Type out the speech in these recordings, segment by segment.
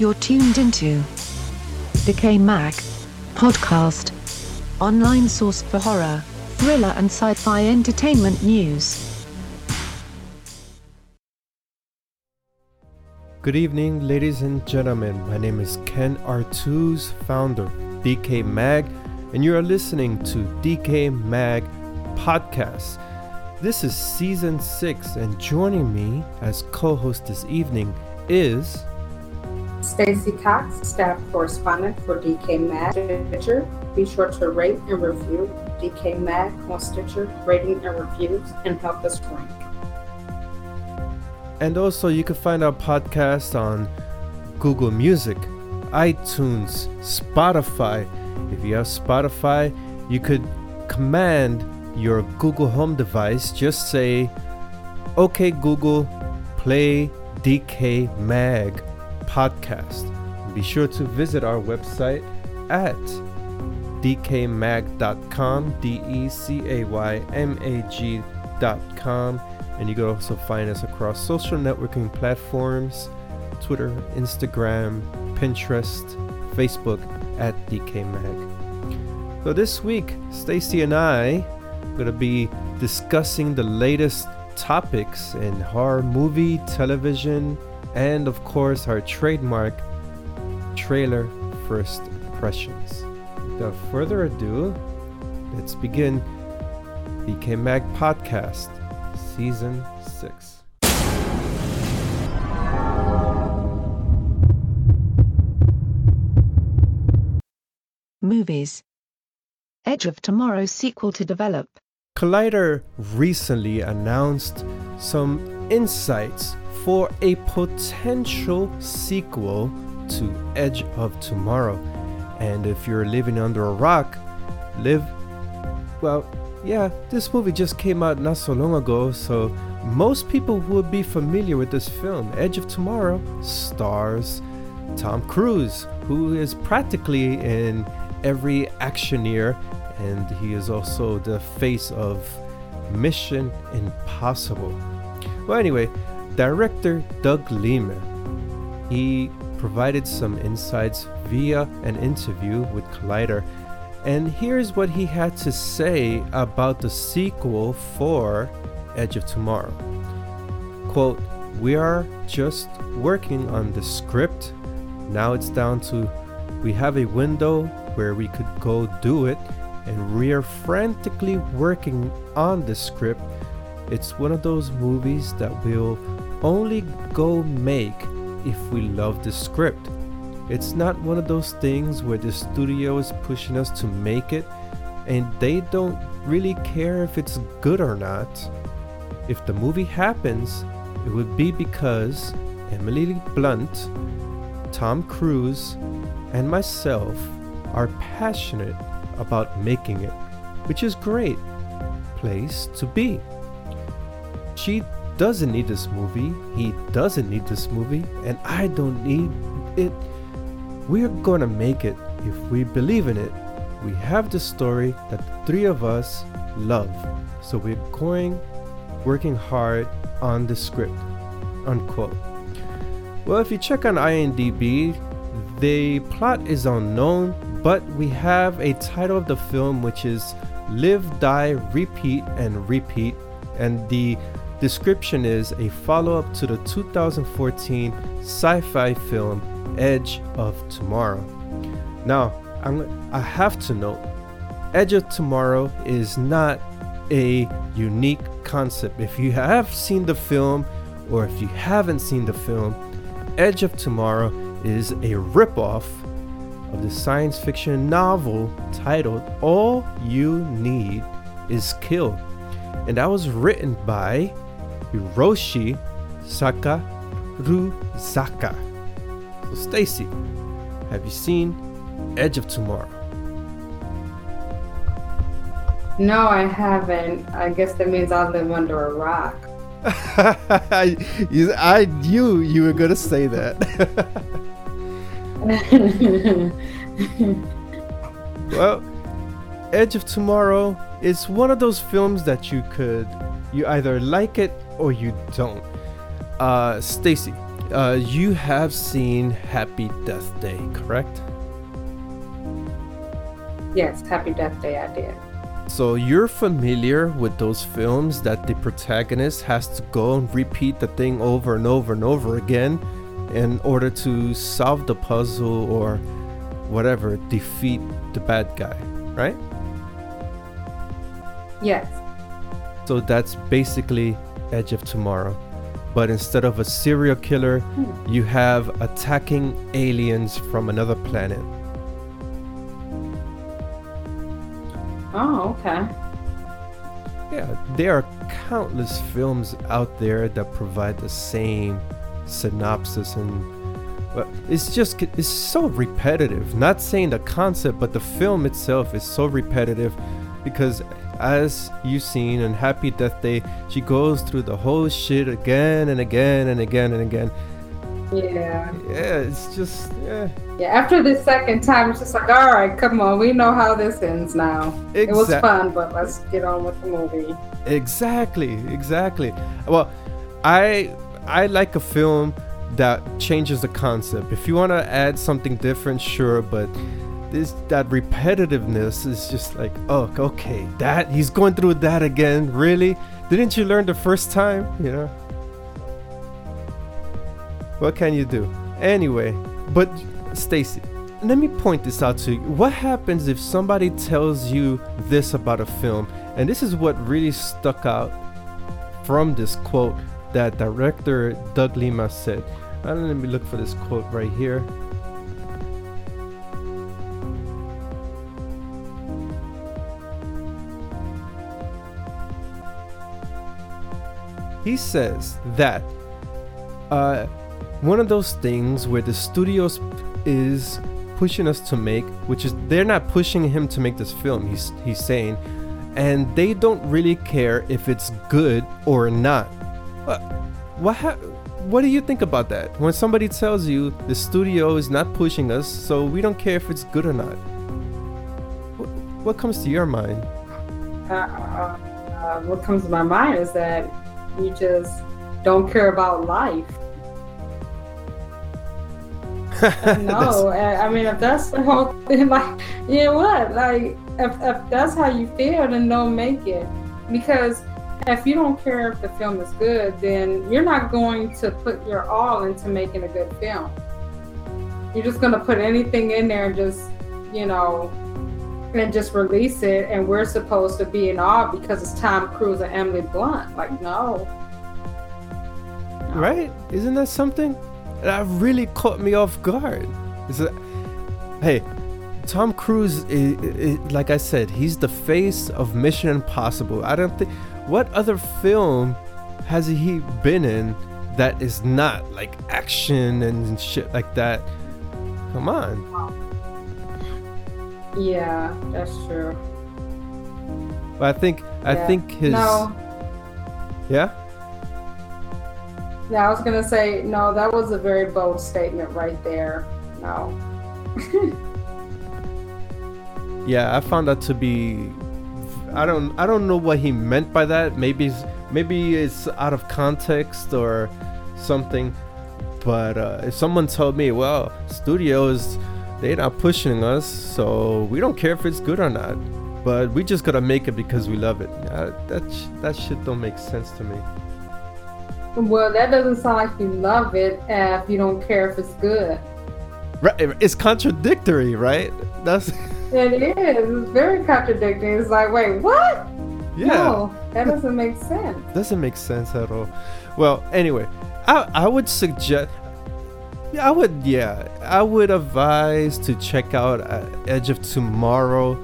You're tuned into Decay Mag podcast, online source for horror, thriller, and sci fi entertainment news. Good evening, ladies and gentlemen. My name is Ken Artuz, founder Decay Mag, and you are listening to Decay Mag Podcast. This is season six, and joining me as co host this evening is. Stacy Cox, staff correspondent for Decay Mag Stitcher. Be sure to rate and review Decay Mag on Stitcher, rating and reviews, and help us rank. And also, you can find our podcast on Google Music, iTunes, Spotify. If you have Spotify, you could command your Google Home device, just say, OK, Google, play Decay Mag podcast. Be sure to visit our website at decaymag.com, D E C A Y M A G.com. And you can also find us across social networking platforms Twitter, Instagram, Pinterest, Facebook at DecayMag. So this week, Stacy and I are going to be discussing the latest topics in horror movie, television, and of course our trademark trailer first impressions. Without further ado, let's begin Decay Mag Podcast, Season 6. Movies Edge of Tomorrow sequel to develop. Collider recently announced some insights for a potential sequel to Edge of Tomorrow. And if you're living under a rock, live well, yeah, this movie just came out not so long ago, so most people would be familiar with this film. Edge of Tomorrow stars Tom Cruise, who is practically in every actioneer, and he is also the face of Mission Impossible. Well, anyway, director Doug Liman, he provided some insights via an interview with Collider, and here's what he had to say about the sequel for Edge of Tomorrow. Quote, We are just working on the script. Now it's down to we have a window where we could go do it, and we are frantically working on the script. It's one of those movies that we'll only go make if we love the script. It's not one of those things where the studio is pushing us to make it and they don't really care if it's good or not. If the movie happens, it would be because Emily Blunt, Tom Cruise, and myself are passionate about making it, which is great place to be. She doesn't need this movie. He doesn't need this movie. And I don't need it. We're gonna make it if we believe in it. We have the story that the three of us love. So we're going, working hard on the script. Unquote. Well, if you check on IMDb, the plot is unknown, but we have a title of the film which is Live, Die, Repeat, and Repeat. And the description is a follow up to the 2014 sci fi film Edge of Tomorrow. Now, I'm, I have to note Edge of Tomorrow is not a unique concept. If you have seen the film or if you haven't seen the film, Edge of Tomorrow is a ripoff of the science fiction novel titled All You Need Is Kill. And that was written by Hiroshi Sakurazaka. So, Stacy, have you seen Edge of Tomorrow? No, I haven't. I guess that means I live under a rock. I, I knew you were going to say that. well, Edge of Tomorrow is one of those films that you could you either like it or you don't. Uh, Stacy, uh, you have seen Happy Death Day, correct? Yes, Happy Death Day, I did. So you're familiar with those films that the protagonist has to go and repeat the thing over and over and over again in order to solve the puzzle or whatever, defeat the bad guy, right? Yes. So that's basically Edge of Tomorrow. But instead of a serial killer, hmm. you have attacking aliens from another planet. Oh, okay. Yeah, there are countless films out there that provide the same synopsis and but it's just it's so repetitive. Not saying the concept, but the film itself is so repetitive because as you've seen in Happy Death Day, she goes through the whole shit again and again and again and again. Yeah. Yeah, it's just yeah. Yeah, after the second time, it's just like, all right, come on, we know how this ends now. It was fun, but let's get on with the movie. Exactly, exactly. Well, I I like a film that changes the concept. If you want to add something different, sure, but this that repetitiveness is just like, oh, okay, that he's going through that again. Really? Didn't you learn the first time? You know. What can you do? Anyway, but Stacy, let me point this out to you. What happens if somebody tells you this about a film? And this is what really stuck out from this quote that director Doug Liman said. Uh, let me look for this quote right here. He says that uh, one of those things where the studios is pushing us to make, which is they're not pushing him to make this film. He's he's saying, and they don't really care if it's good or not. Uh, what ha- what do you think about that? When somebody tells you the studio is not pushing us, so we don't care if it's good or not. What, what comes to your mind? Uh, uh, what comes to my mind is that you just don't care about life. No, I I mean, if that's the whole thing, like, you know what? Like, if, if that's how you feel, then don't make it. Because if you don't care if the film is good, then you're not going to put your all into making a good film. You're just going to put anything in there and just, you know, and just release it. And we're supposed to be in awe because it's Tom Cruise and Emily Blunt. Like, no. No. Right? Isn't that something? That really caught me off guard. Is it? Hey, Tom Cruise, i i like I said, he's the face of Mission Impossible. I don't think. What other film has he been in that is not like action and shit like that? Come on. Yeah, that's true. But I think I Yeah. think his No. yeah. Yeah, I was gonna say no. That was a very bold statement right there. No. Yeah, I found that to be I don't I don't know what he meant by that. Maybe it's- maybe it's out of context or something. But uh, if someone told me, well, studios they're not pushing us, so we don't care if it's good or not. But we just gotta make it because we love it. Uh, that sh- that shit don't make sense to me. Well, that doesn't sound like you love it if you don't care if it's good. Right? It's contradictory, right? That's It is. It's very contradicting. It's like, wait, what? yeah. No, that doesn't make sense. doesn't make sense at all. Well, anyway, I I would suggest. I would. Yeah, I would advise to check out uh, Edge of Tomorrow.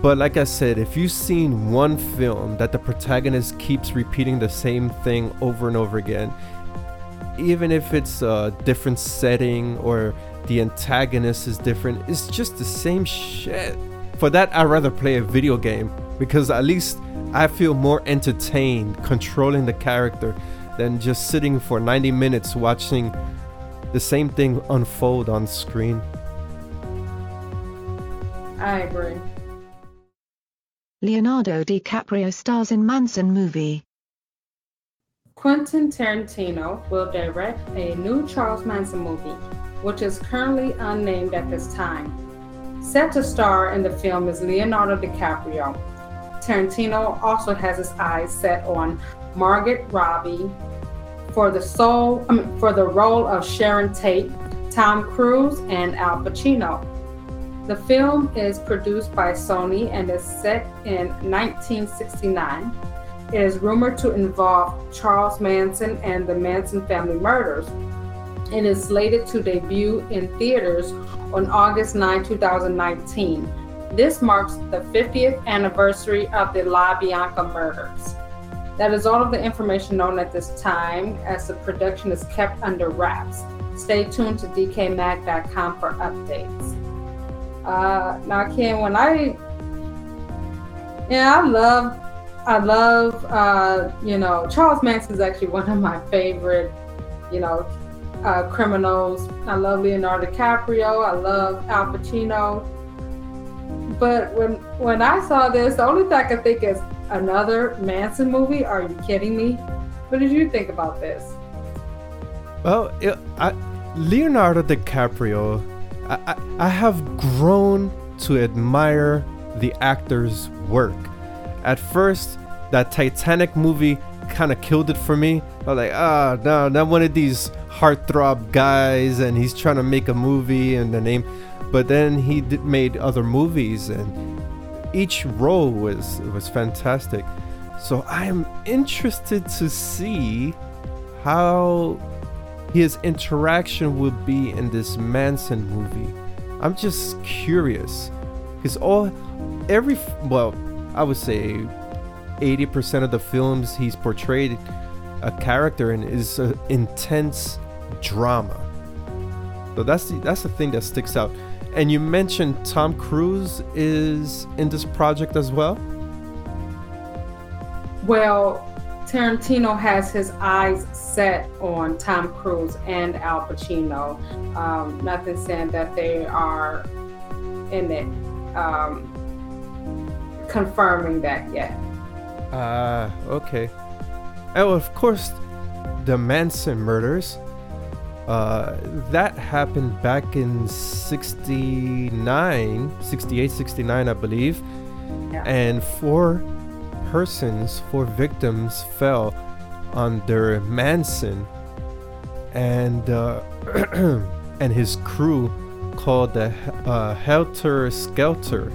But like I said, if you've seen one film that the protagonist keeps repeating the same thing over and over again, even if it's a different setting or the antagonist is different, it's just the same shit. For that, I'd rather play a video game because at least I feel more entertained controlling the character than just sitting for 90 minutes watching the same thing unfold on screen. I agree. Leonardo DiCaprio stars in Manson movie. Quentin Tarantino will direct a new Charles Manson movie, which is currently unnamed at this time. Set to star in the film is Leonardo DiCaprio. Tarantino also has his eyes set on Margaret Robbie for the soul I mean, for the role of Sharon Tate, Tom Cruise, and Al Pacino. The film is produced by Sony and is set in 1969 it is rumored to involve Charles Manson and the Manson family murders. It is slated to debut in theaters on August 9, 2019. This marks the 50th anniversary of the La Bianca murders. That is all of the information known at this time, as the production is kept under wraps. Stay tuned to decaymag.com for updates. Uh, now, Ken, when I, yeah, I love I love, uh, you know, Charles Manson is actually one of my favorite, you know, uh, criminals. I love Leonardo DiCaprio. I love Al Pacino. But when when I saw this, the only thing I could think is another Manson movie. Are you kidding me? What did you think about this? Well, it, I, Leonardo DiCaprio, I, I, I have grown to admire the actor's work. At first, that Titanic movie kind of killed it for me. I was like, ah, oh, no, not one of these heartthrob guys, and he's trying to make a movie and the name. But then he did, made other movies, and each role was was fantastic. So I am interested to see how his interaction will be in this Manson movie. I'm just curious because all every well I would say 80% of the films he's portrayed a character in is an intense drama. So that's the, that's the thing that sticks out. And you mentioned Tom Cruise is in this project as well? Well, Tarantino has his eyes set on Tom Cruise and Al Pacino. Um, nothing saying that they are in it. Um, confirming that yet. Ah, uh, okay. Oh, of course, the Manson murders. Uh, that happened back in 69, 68, 69, I believe. Yeah. And four persons, four victims fell under Manson and uh, and his crew called the uh, Helter Skelter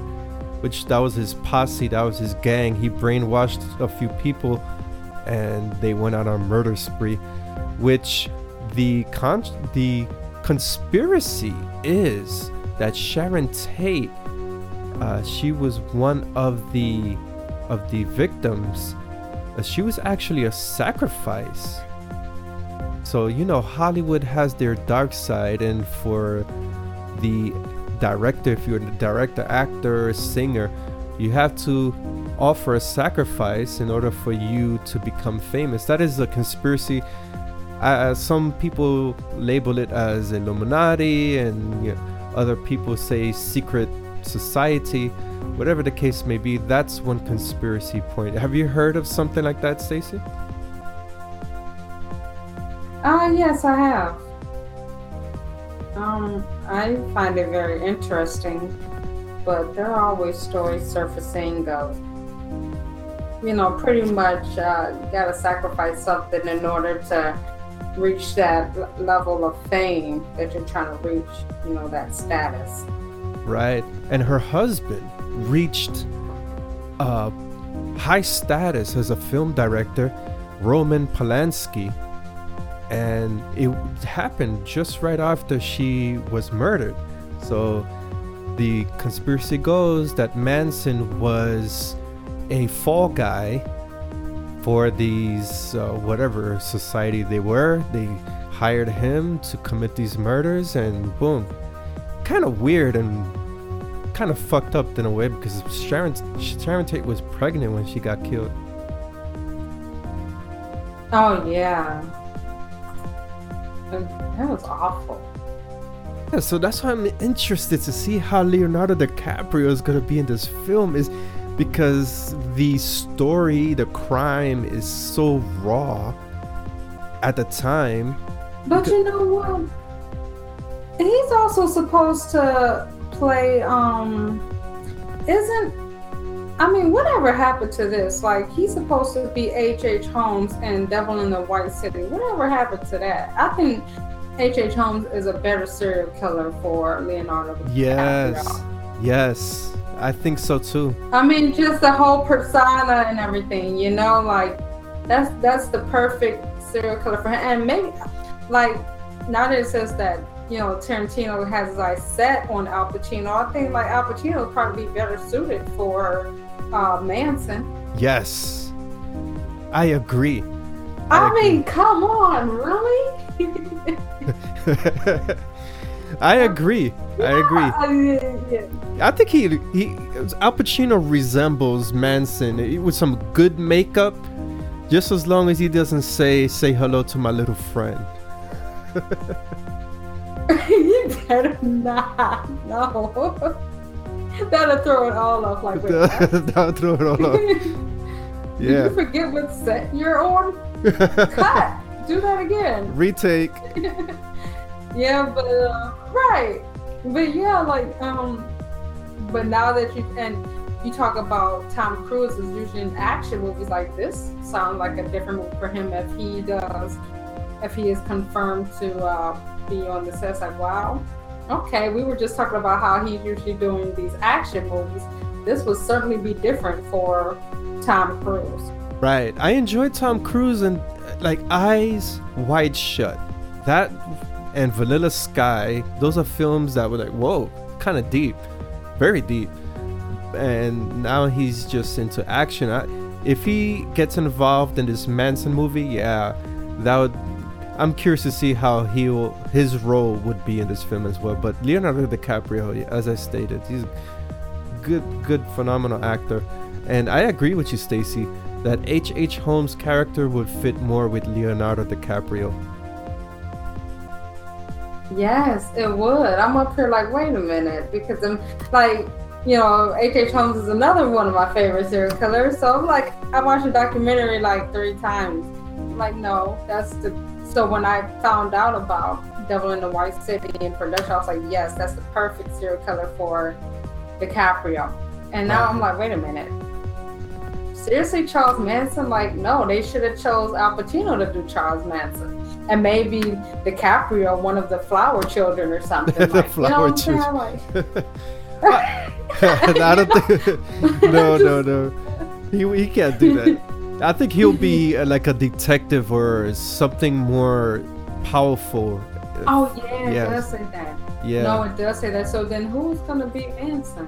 which that was his posse, that was his gang. He brainwashed a few people and they went on a murder spree, which the con- the conspiracy is that Sharon Tate, uh, she was one of the of the victims. Uh, she was actually a sacrifice. So you know Hollywood has their dark side, and for the director, if you're a director, actor, singer, you have to offer a sacrifice in order for you to become famous. That is a conspiracy. Uh, some people label it as Illuminati, and you know, other people say secret society. Whatever the case may be, that's one conspiracy point. Have you heard of something like that, Stacy? Uh, yes, I have. Um, I find it very interesting, but there are always stories surfacing of, you know, pretty much uh, you got to sacrifice something in order to reach that level of fame that you're trying to reach, you know, that status. Right. And her husband reached uh, high status as a film director, Roman Polanski and it happened just right after she was murdered. So the conspiracy goes that Manson was a fall guy for these uh, whatever society they were. They hired him to commit these murders, and boom, kind of weird and kind of fucked up in a way because Sharon Sharon Tate was pregnant when she got killed. Oh yeah. That was awful. Yeah, so that's why I'm interested to see how Leonardo DiCaprio is gonna be in this film is because the story, the crime is so raw at the time. But you know what? He's also supposed to play. Um, isn't I mean, whatever happened to this? Like, he's supposed to be H.H. H. Holmes and Devil in the White City. Whatever happened to that? I think H.H. H. Holmes is a better serial killer for Leonardo. Yes. Yes. I think so too. I mean, just the whole persona and everything, you know, like that's that's the perfect serial killer for him. And maybe, like, now that it says that you know, Tarantino has his eyes set on Al Pacino. I think like Al Pacino would probably be better suited for uh, Manson. Yes, I agree. I, I agree. mean, come on, really? I agree. Yeah, I agree. I, mean, yeah. I think he he Al Pacino resembles Manson with some good makeup, just as long as he doesn't say "say hello to my little friend." you better not. No. That'll throw it all off like That'll throw it all off. Yeah. You forget what set you're on? Cut. Do that again. Retake. Yeah, but uh, right. But yeah, like um but now that you and you talk about Tom Cruise is usually in action movies like this sound like a different move for him if he does if he is confirmed to uh, be on the set. like, wow, okay, we were just talking about how he's usually doing these action movies. This would certainly be different for Tom Cruise. Right. I enjoyed Tom Cruise and like Eyes Wide Shut. That and Vanilla Sky, those are films that were like, whoa, kind of deep, very deep. And now he's just into action. I, if he gets involved in this Manson movie, yeah, that would I'm curious to see how he will, his role would be in this film as well. But Leonardo DiCaprio, as I stated, he's a good, good, phenomenal actor, and I agree with you, Stacy, that H. H. Holmes' character would fit more with Leonardo DiCaprio. Yes, it would. I'm up here like, wait a minute, because I'm like, you know, H. H. Holmes is another one of my favorite serial killers. So I'm like, I watched the documentary like three times. I'm like, no, that's the so when I found out about Devil in the White City in production, I was like, yes, that's the perfect serial killer for DiCaprio. And now I'm like, wait a minute. Seriously, Charles Manson? Like, no, they should have chose Al Pacino to do Charles Manson. And maybe DiCaprio, one of the flower children or something. the like, flower you know children. Like, I don't think. no, no, no. He, he can't do that. I think he'll be uh, like a detective or something more powerful. Oh yeah, yes. it does say that. Yeah. No, it does say that. So then, who's gonna be Manson?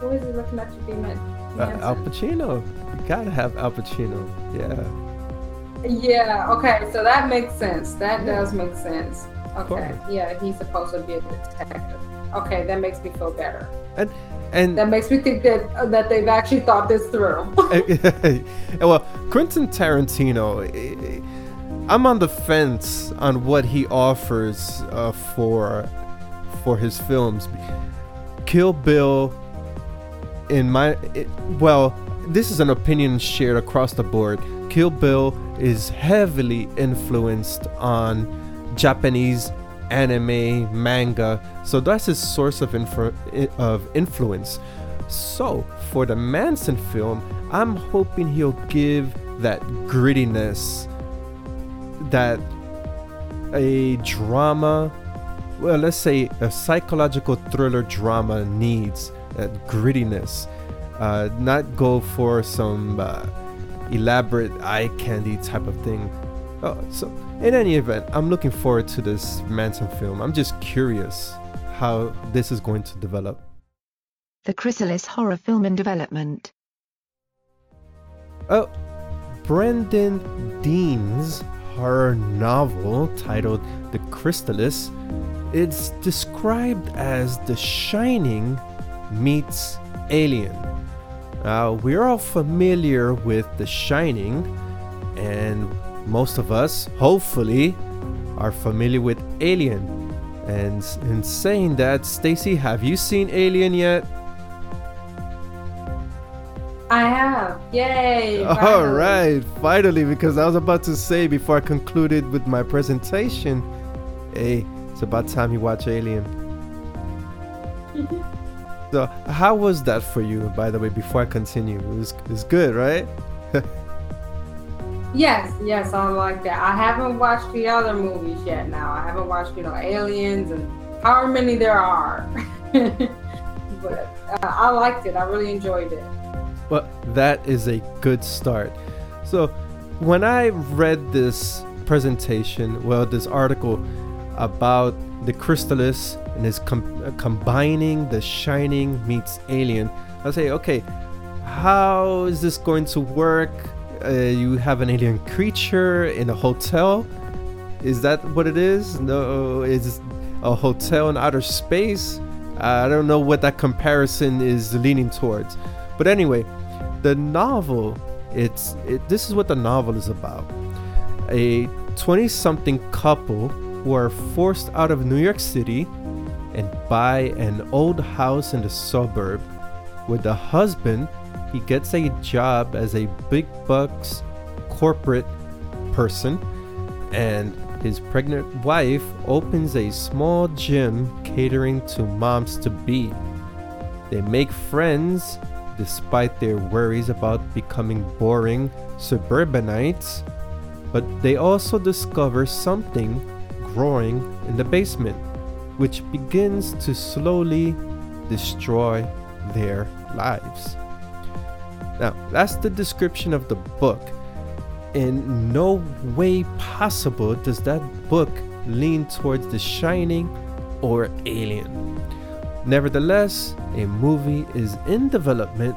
Who is he looking at to be Manson? Uh, Al Pacino. You gotta have Al Pacino. Yeah. Yeah. Okay. So that makes sense. That yeah. does make sense. Okay. Yeah, he's supposed to be a detective. Okay, that makes me feel better. And and that makes me think that uh, that they've actually thought this through. well, Quentin Tarantino, I'm on the fence on what he offers uh, for for his films. Kill Bill, in my it, well, this is an opinion shared across the board. Kill Bill is heavily influenced on Japanese anime, manga. So that's his source of of influence. So for the Manson film, I'm hoping he'll give that grittiness that a drama, well, let's say a psychological thriller drama needs that grittiness. Uh, not go for some uh, elaborate eye candy type of thing. Oh, so in any event, I'm looking forward to this Manson film. I'm just curious how this is going to develop. The Chrysalis horror film in development. Oh, Brendan Dean's horror novel titled The Chrysalis is described as The Shining meets Alien. Uh, we're all familiar with The Shining, and most of us, hopefully, are familiar with Alien. And in saying that, Stacy, have you seen Alien yet? I have. Yay! Finally. All right, finally, because I was about to say before I concluded with my presentation, hey, it's about time you watch Alien. so, how was that for you, by the way, before I continue? It was, it was good, right? yes, yes, I like that. I haven't watched the other movies yet now. I haven't watched, you know, Aliens and however many there are. but uh, I liked it. I really enjoyed it. Well, that is a good start. So, when I read this presentation, well, this article about the Chrysalis and his com- uh, combining the Shining meets Alien, I say, okay, how is this going to work? Uh, you have an alien creature in a hotel. Is that what it is? No, is a hotel in outer space? I don't know what that comparison is leaning towards. But anyway, the novel, it's it, this is what the novel is about. A 20-something couple who are forced out of New York City and buy an old house in the suburb. With the husband, he gets a job as a big bucks corporate person and his pregnant wife opens a small gym catering to moms to be. They make friends despite their worries about becoming boring suburbanites, but they also discover something growing in the basement, which begins to slowly destroy their lives. Now, that's the description of the book in no way possible does that book lean towards The Shining or Alien. Nevertheless, a movie is in development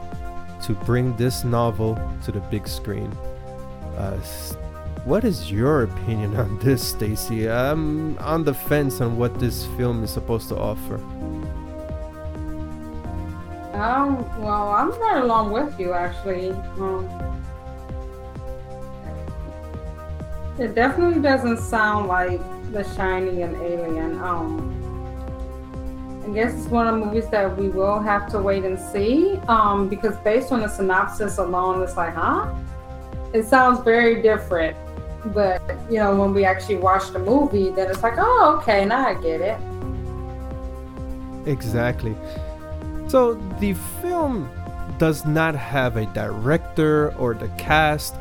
to bring this novel to the big screen. Uh, what is your opinion on this, Stacy? I'm on the fence on what this film is supposed to offer. Um, well, I'm right along with you actually. Um, It definitely doesn't sound like The Shining and Alien. Um, I guess it's one of the movies that we will have to wait and see. Um, because based on the synopsis alone, it's like, huh? It sounds very different. But you know, when we actually watch the movie, then it's like, oh, okay, now I get it. Exactly. So the film does not have a director or the cast,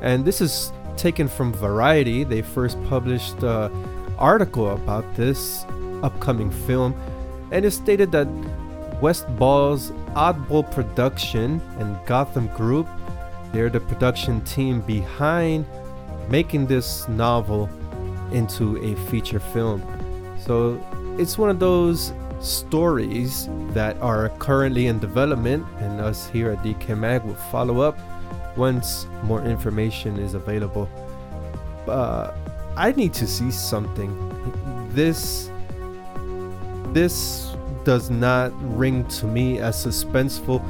and this is taken from Variety. They first published an article about this upcoming film, and it stated that Wes Ball's Oddball Production and Gotham Group, they're the production team behind making this novel into a feature film. So it's one of those stories that are currently in development, and us here at Decay Mag will follow up once more information is available. Uh, I need to see something. This this does not ring to me as suspenseful.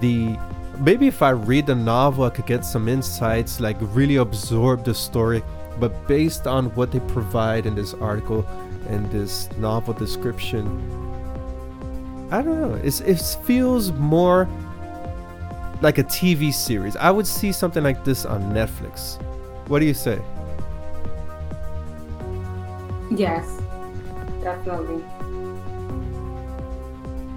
The maybe if I read the novel, I could get some insights, like really absorb the story. But based on what they provide in this article and this novel description, I don't know. It's, it feels more like a TV series. I would see something like this on Netflix. What do you say? Yes, definitely.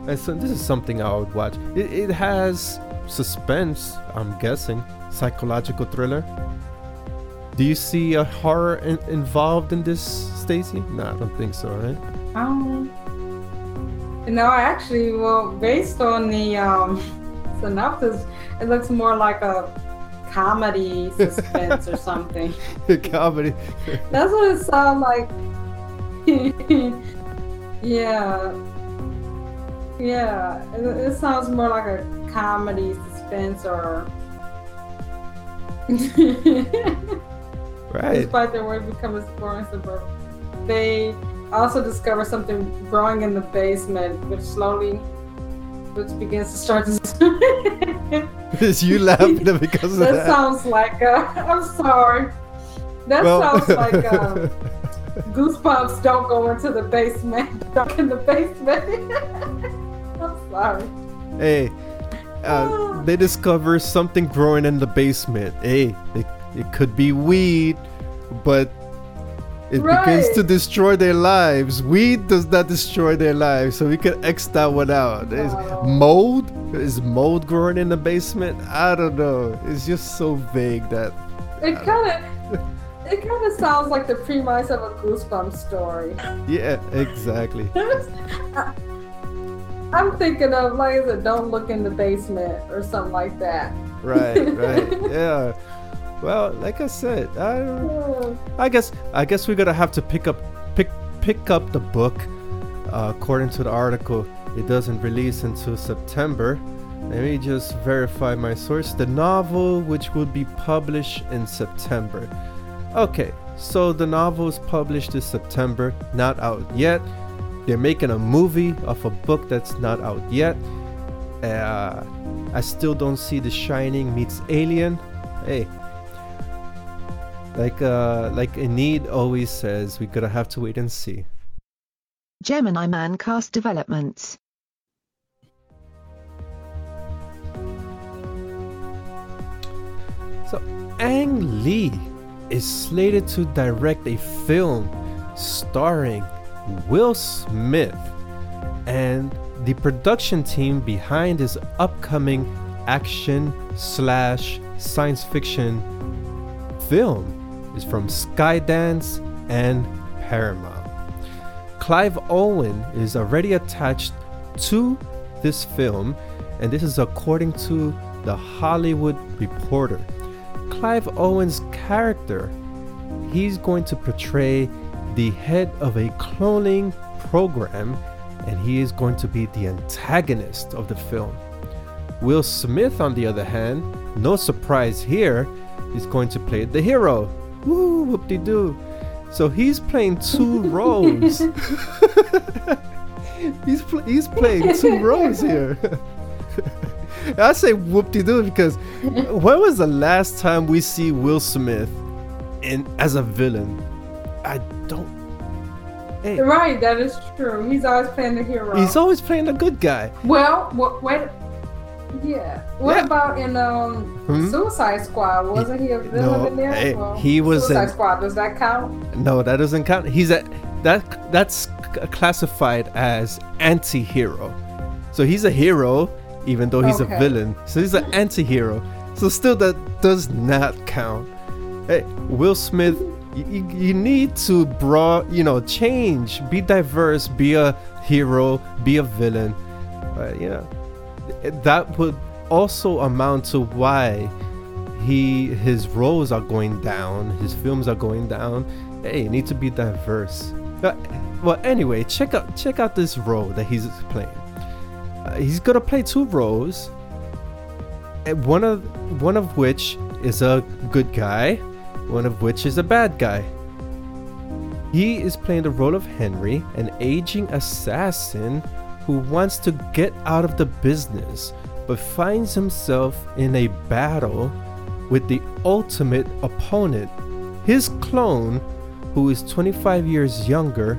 And so this is something I would watch. It, it has suspense, I'm guessing, psychological thriller. Do you see a horror in, involved in this, Stacy? No, I don't think so, right? Um, no, actually, well, based on the um, synopsis, it looks more like a comedy suspense or something. comedy. That's what it sounds like. yeah. Yeah. It, it, sounds more like a comedy suspense or. right. Despite their words becoming boring suburb. They also discover something growing in the basement, which slowly which begins to start to. Is you laughing because of that? That sounds like. Uh, I'm sorry. That well, sounds like. Uh, Goosebumps don't go into the basement. Don't in the basement. I'm sorry. Hey, uh, they discover something growing in the basement. Hey, it, it could be weed, but it right. begins to destroy their lives. Weed does not destroy their lives, so we can X that one out. Is mold? Is mold growing in the basement? I don't know. It's just so vague that. It kind of. it kind of sounds like the premise of a Goosebumps story. Yeah, exactly. I'm thinking of like, is it "Don't Look in the Basement" or something like that. Right, right, yeah. Well, like I said, I, I guess I guess we're gonna have to pick up pick pick up the book. Uh, according to the article, it doesn't release until September. Let me just verify my source. The novel, which will be published in September. Okay, so the novel is published this September, not out yet. They're making a movie of a book that's not out yet. Uh, I still don't see The Shining meets Alien. Hey, like uh, like Enid always says, we gotta have to wait and see. Gemini Man cast developments. So Ang Lee is slated to direct a film starring Will Smith and the production team behind his upcoming action slash science fiction film is from Skydance and Paramount. Clive Owen is already attached to this film, and this is according to the Hollywood Reporter. Clive Owen's character, he's going to portray the head of a cloning program, and he is going to be the antagonist of the film. Will Smith, on the other hand, no surprise here, is going to play the hero, Woo, whoop de doo. So he's playing two roles. he's pl- he's playing two roles here. I say whoop de doo because when was the last time we see Will Smith in as a villain? I don't. Hey. Right, that is true. He's always playing the hero. He's always playing the good guy. Well, what, wait, yeah. What yeah. about in um hmm? Suicide Squad? Wasn't he a villain no, in there? Hey, well, he was Suicide Squad. Does that count? No, that doesn't count. He's a that that's classified as anti-hero. So he's a hero even though he's okay. a villain. So he's an anti-hero. So still that does not count. Hey, Will Smith you, you need to bra you know change be diverse be a hero be a villain uh, you know that would also amount to why he his roles are going down, his films are going down. Hey, you need to be diverse. Uh, well, anyway, check out check out this role that he's playing. Uh, he's gonna play two roles. One of one of which is a good guy, one of which is a bad guy. He is playing the role of Henry, an aging assassin who wants to get out of the business but finds himself in a battle with the ultimate opponent, his clone, who is 25 years younger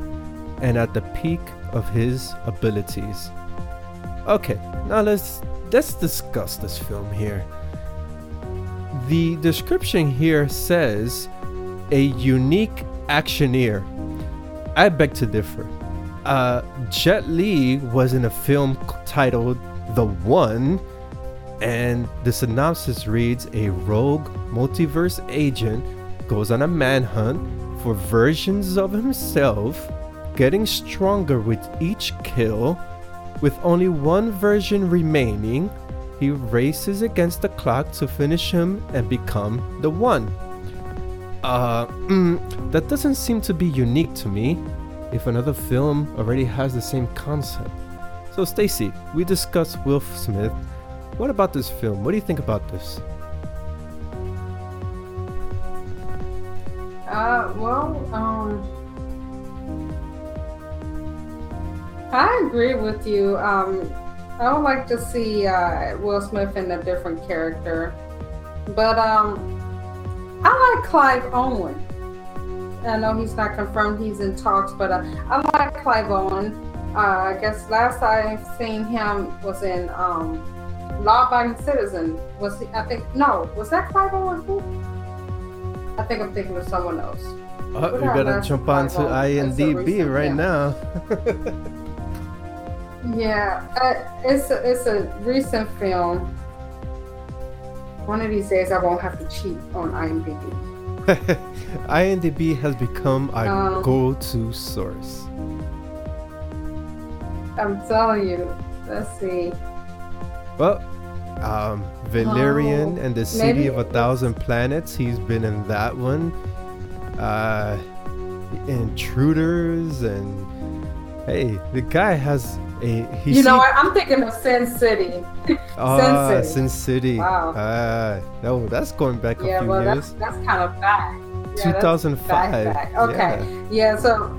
and at the peak of his abilities. Okay, now let's let's discuss this film here. The description here says a unique actioneer. I beg to differ uh, Jet Li was in a film titled The One, and the synopsis reads A rogue multiverse agent goes on a manhunt for versions of himself, getting stronger with each kill. With only one version remaining, he races against the clock to finish him and become the one. Uh, mm, that doesn't seem to be unique to me if another film already has the same concept. So, Stacy, we discussed Will Smith. What about this film? What do you think about this? Uh, well, um, I agree with you. Um, I would like to see uh, Will Smith in a different character, but um, I like Clive Owen. I know he's not confirmed he's in talks, but uh, I like Clive Owen. Uh, I guess last I've seen him was in um, law-abiding citizen. Was he, I think no? Was that Clive Owen? Who? I think I'm thinking of someone else. Oh, you gotta jump onto IMDb right now. yeah, uh, it's a, it's a recent film. One of these days, I won't have to cheat on IMDb. IMDb has become a um, go-to source. I'm telling you. Let's see. Well, um, Valerian oh, and the City of a Thousand Planets. He's been in that one. Uh, Intruders and hey, the guy has He you know what? I'm thinking of Sin City. Oh, Sin City. Sin City. Wow. Uh, no, that's going back a yeah, few well, years. That's, that's kind of back. Yeah, 2005. Back, back. Okay. Yeah. yeah. So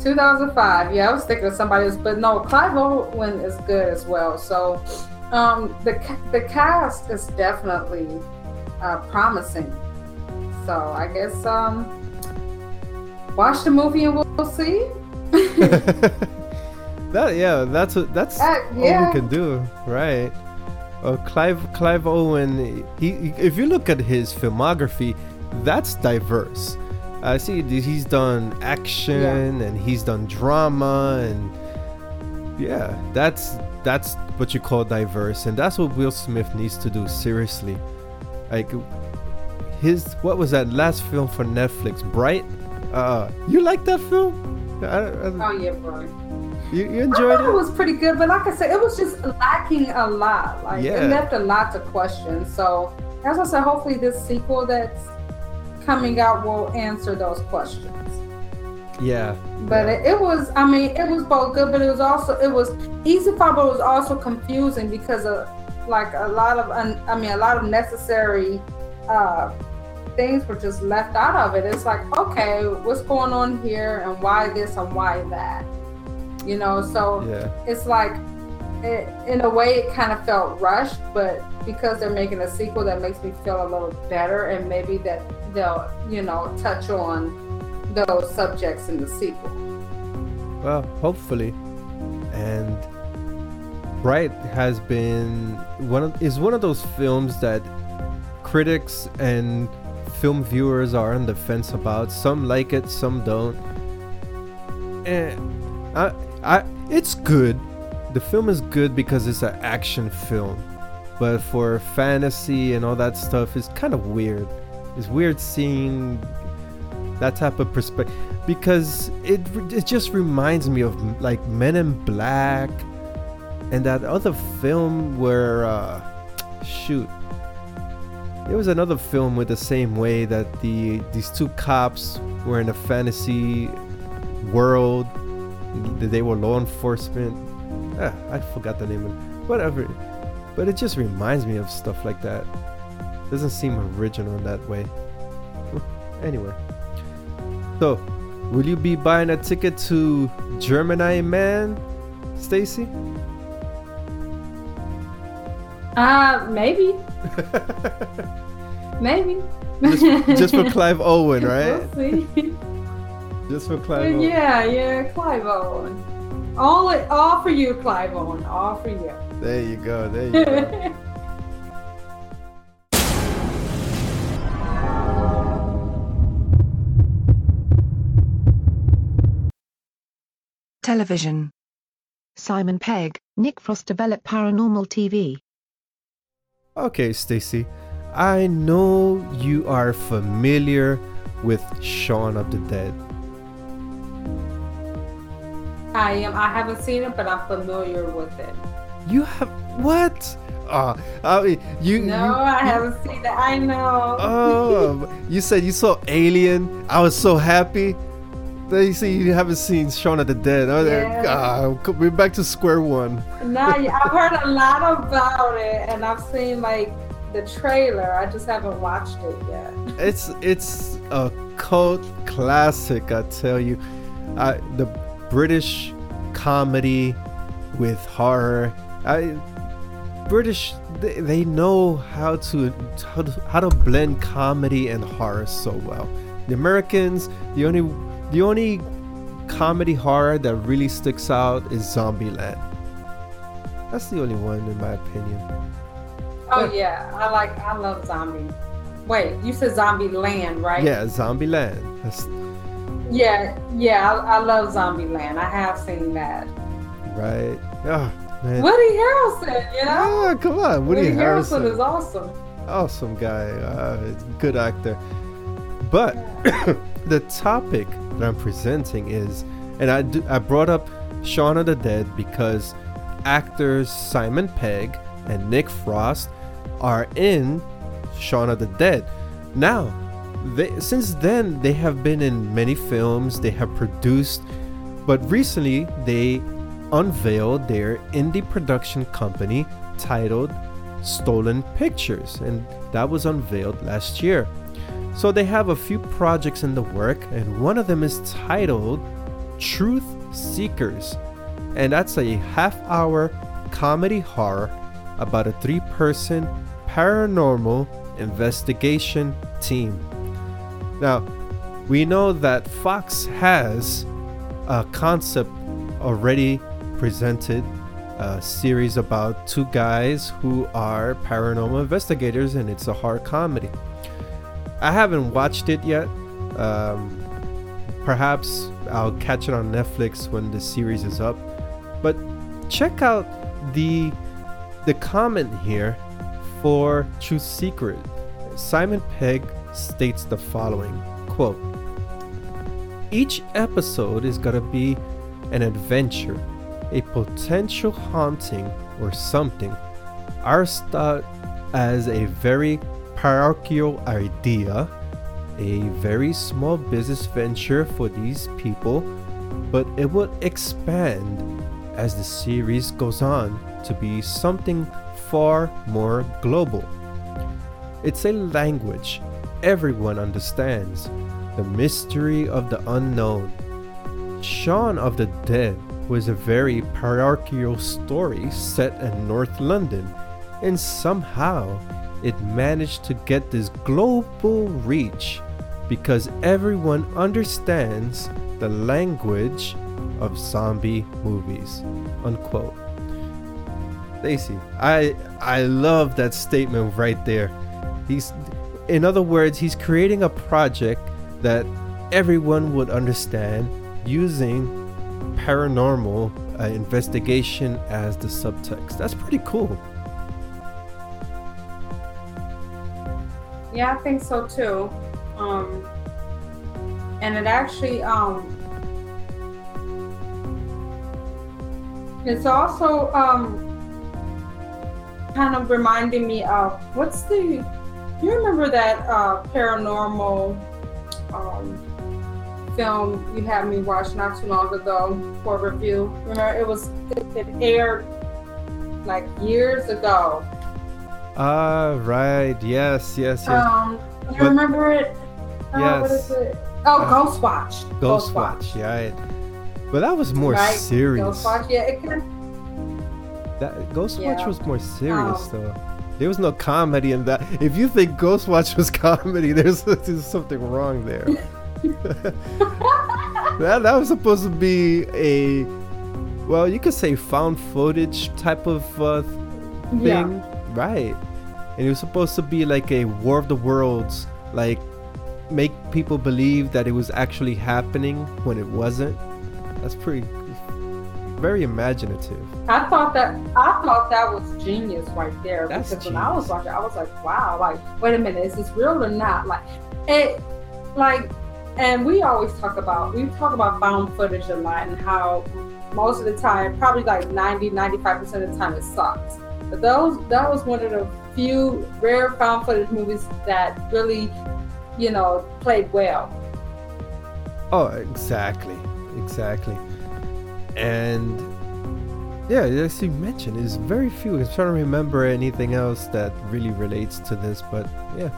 2005. Yeah, I was thinking of somebody else, but no, Clive Owen is good as well. So um, the the cast is definitely uh, promising. So I guess um, watch the movie and we'll see. that yeah, that's what that's uh, yeah. all we can do, right? Uh, Clive Clive Owen. He, if you look at his filmography, that's diverse. I see he's done action yeah. and he's done drama and yeah, that's that's what you call diverse and that's what Will Smith needs to do seriously. Like his what was that last film for Netflix? Bright. Uh, you like that film? I, I, oh yeah, bro. You, you enjoyed it? It was pretty good, but like I said, it was just lacking a lot. Like yeah. it left a lot to question. So as I said, hopefully this sequel that's coming out will answer those questions. Yeah. But yeah. It, it, was, I mean, it was both good, but it was also, it was easy fun, but it was also confusing because of like a lot of, un, I mean, a lot of necessary uh, things were just left out of it. It's like, okay, what's going on here and why this and why that? You know, so yeah. it's like, it, in a way, it kind of felt rushed, but because they're making a sequel, that makes me feel a little better, and maybe that they'll, you know, touch on those subjects in the sequel. Well, hopefully, and Bright has been one of is one of those films that critics and film viewers are on the fence about. Some like it, some don't. And I, I, it's good. The film is good because it's an action film, but for fantasy and all that stuff, it's kind of weird. It's weird seeing that type of perspective because it it just reminds me of like Men in Black and that other film where uh, shoot there was another film with the same way that the these two cops were in a fantasy world they were law enforcement ah, I forgot the name of it whatever but it just reminds me of stuff like that doesn't seem original in that way. anyway. So, will you be buying a ticket to Gemini Man, Stacy? Uh, maybe. maybe. just, just, for Clive Owen, right? We'll. Just for Clive Owen. Yeah, yeah, Clive Owen. All, all for you, Clive Owen. All for you. There you go. There you go. Television Simon Pegg, Nick Frost developed Paranormal TV. Okay, Stacy. I know you are familiar with Shaun of the Dead. I am. I haven't seen it, but I'm familiar with it. You have what? Uh, I you. No, you, I haven't seen it. I know. Oh, you said you saw Alien. I was so happy. They say you haven't seen Shaun of the Dead. Oh, yeah. uh, we're back to square one. nah, I've heard a lot about it, and I've seen like the trailer. I just haven't watched it yet. It's it's a cult classic, I tell you. Uh, the British comedy with horror. I, British, they, they know how to, how to how to blend comedy and horror so well. The Americans, the only the only comedy horror that really sticks out is Zombieland. That's the only one, in my opinion. Oh yeah, I like I love zombie. Wait, you said Zombie Land, right? Yeah, Zombie Land. That's... Yeah, yeah, I, I love Zombie Land. I have seen that. Right. Oh, man. Woody Harrelson, you know? Oh, come on, Woody, Woody Harrelson. Harrelson is awesome. Awesome guy. Uh, good actor. But yeah. the topic that I'm presenting is, and I, do, I brought up Shaun of the Dead because actors Simon Pegg and Nick Frost are in Shaun of the Dead. Now, they, since then, they have been in many films, they have produced, but recently they unveiled their indie production company titled Stolen Pictures, and that was unveiled last year. So they have a few projects in the work, and one of them is titled Truth Seekers, and that's a half hour comedy horror about a three person paranormal investigation team. Now, we know that Fox has a concept already presented a series about two guys who are paranormal investigators, and it's a horror comedy. I haven't watched it yet. Um, perhaps I'll catch it on Netflix when the series is up. But check out the the comment here for Truth Seekers. Simon Pegg states the following quote Each episode is gonna be an adventure, a potential haunting or something. Ours thought as a very parochial idea, a very small business venture for these people, but it will expand as the series goes on to be something far more global. It's a language everyone understands, the mystery of the unknown. Shaun of the Dead was a very parochial story set in North London, and somehow it managed to get this global reach because everyone understands the language of zombie movies. Unquote. Stacy, I I love that statement right there. He's in other words, he's creating a project that everyone would understand using paranormal uh, investigation as the subtext. That's pretty cool. Yeah, I think so too. Um, and it actually um, it's also um, kind of reminding me of what's the you remember that uh, paranormal um, film you had me watch not too long ago for review? Remember, it was it, it aired like years ago. Ah, uh, right. Yes, yes, yes. Um, you but, remember it? Uh, yes. What is it? Oh, uh, Ghost Watch. Ghost, Ghost Watch. But that was more right? serious. Ghost Watch. Yeah, it can. That Ghost yeah. Watch was more serious um, though. There was no comedy in that. If you think Ghostwatch was comedy, there's, there's something wrong there. that, that was supposed to be a, well, you could say found footage type of uh, thing, yeah. right? And it was supposed to be like a War of the Worlds, like make people believe that it was actually happening when it wasn't. That's pretty very imaginative. I thought that I thought that was genius right there That's because genius. when I was watching, I was like, wow, like wait a minute, is this real or not? Like it, like, and we always talk about we talk about found footage a lot and how most of the time, probably like 90, 95 percent of the time, it sucks. But those that was one of the few rare found footage movies that really, you know, played well. Oh, exactly, exactly and yeah, as you mentioned, it's very few. I'm trying to remember anything else that really relates to this, but yeah,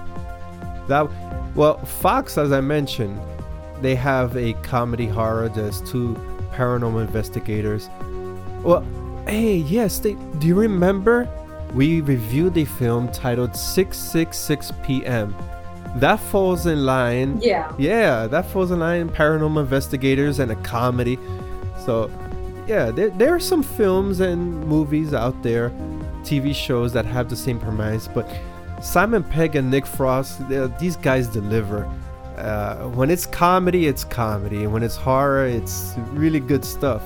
that well, Fox, as I mentioned, they have a comedy horror. There's two paranormal investigators. Well, hey, yes, they. Do you remember? We reviewed a film titled 666 p.m. That falls in line. Yeah. Yeah, that falls in line. Paranormal investigators and a comedy. So yeah, there, there are some films and movies out there TV shows that have the same premise, but Simon Pegg and Nick Frost, these guys deliver. Uh, when it's comedy, it's comedy. When it's horror, it's really good stuff.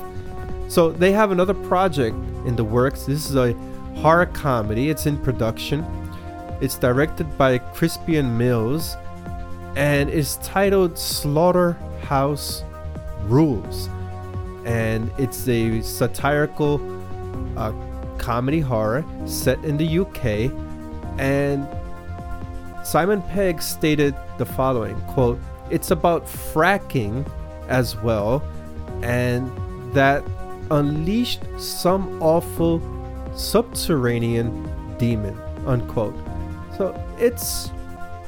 So they have another project in the works. This is a horror comedy. It's in production. It's directed by Crispian Mills and is titled Slaughterhouse Rulez. And it's a satirical uh, comedy horror set in the UK. And Simon Pegg stated the following quote, It's about fracking as well, and that unleashed some awful subterranean demon unquote so it's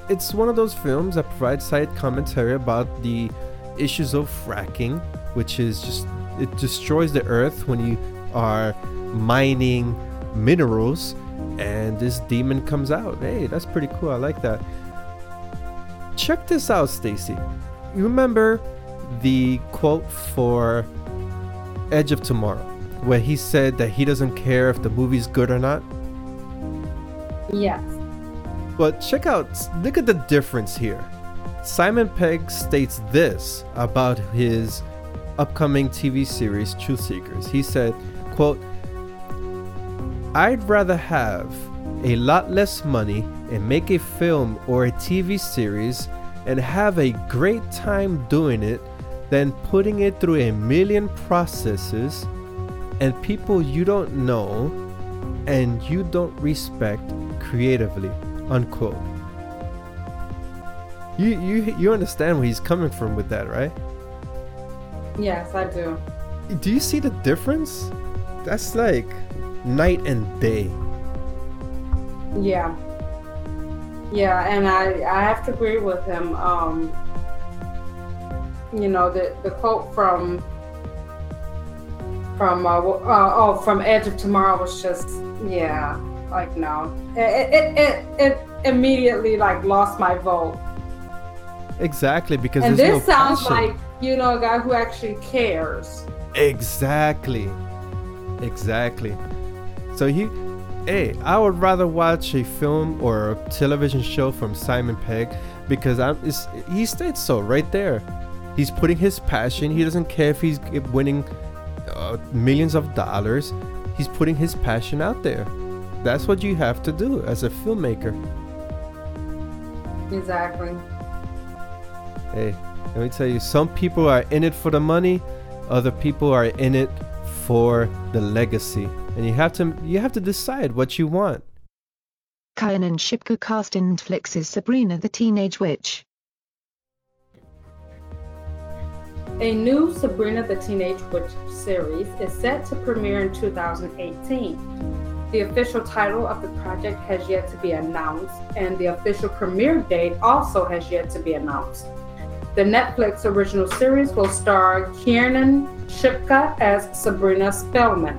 it's one of those films that provides side commentary about the issues of fracking which is just it destroys the earth when you are mining minerals and this demon comes out hey that's pretty cool i like that check this out stacy you remember the quote for edge of tomorrow where he said that he doesn't care if the movie's good or not? Yes. But check out, look at the difference here. Simon Pegg states this about his upcoming TV series Truth Seekers. He said, quote, I'd rather have a lot less money and make a film or a TV series and have a great time doing it than putting it through a million processes and people you don't know and you don't respect creatively unquote you you you understand where he's coming from with that right yes i do. Do you see the difference? That's like night and day. Yeah. Yeah and i i have to agree with him um you know the the quote from from uh, uh, oh from Edge of Tomorrow was just yeah like no. It it, it it immediately like lost my vote. Exactly because and this no sounds passion. like you know a guy who actually cares. Exactly, exactly. So he, hey, I would rather watch a film or a television show from Simon Pegg because I'm. he states so right there. He's putting his passion. He doesn't care if he's winning uh, millions of dollars. He's putting his passion out there. That's what you have to do as a filmmaker. Exactly. Hey, let me tell you, some people are in it for the money, other people are in it for the legacy. And you have to you have to decide what you want. Kiernan Shipka cast in Netflix's Sabrina the Teenage Witch. A new Sabrina the Teenage Witch series is set to premiere in 2018. The official title of the project has yet to be announced, and the official premiere date also has yet to be announced. The Netflix original series will star Kiernan Shipka as Sabrina Spellman.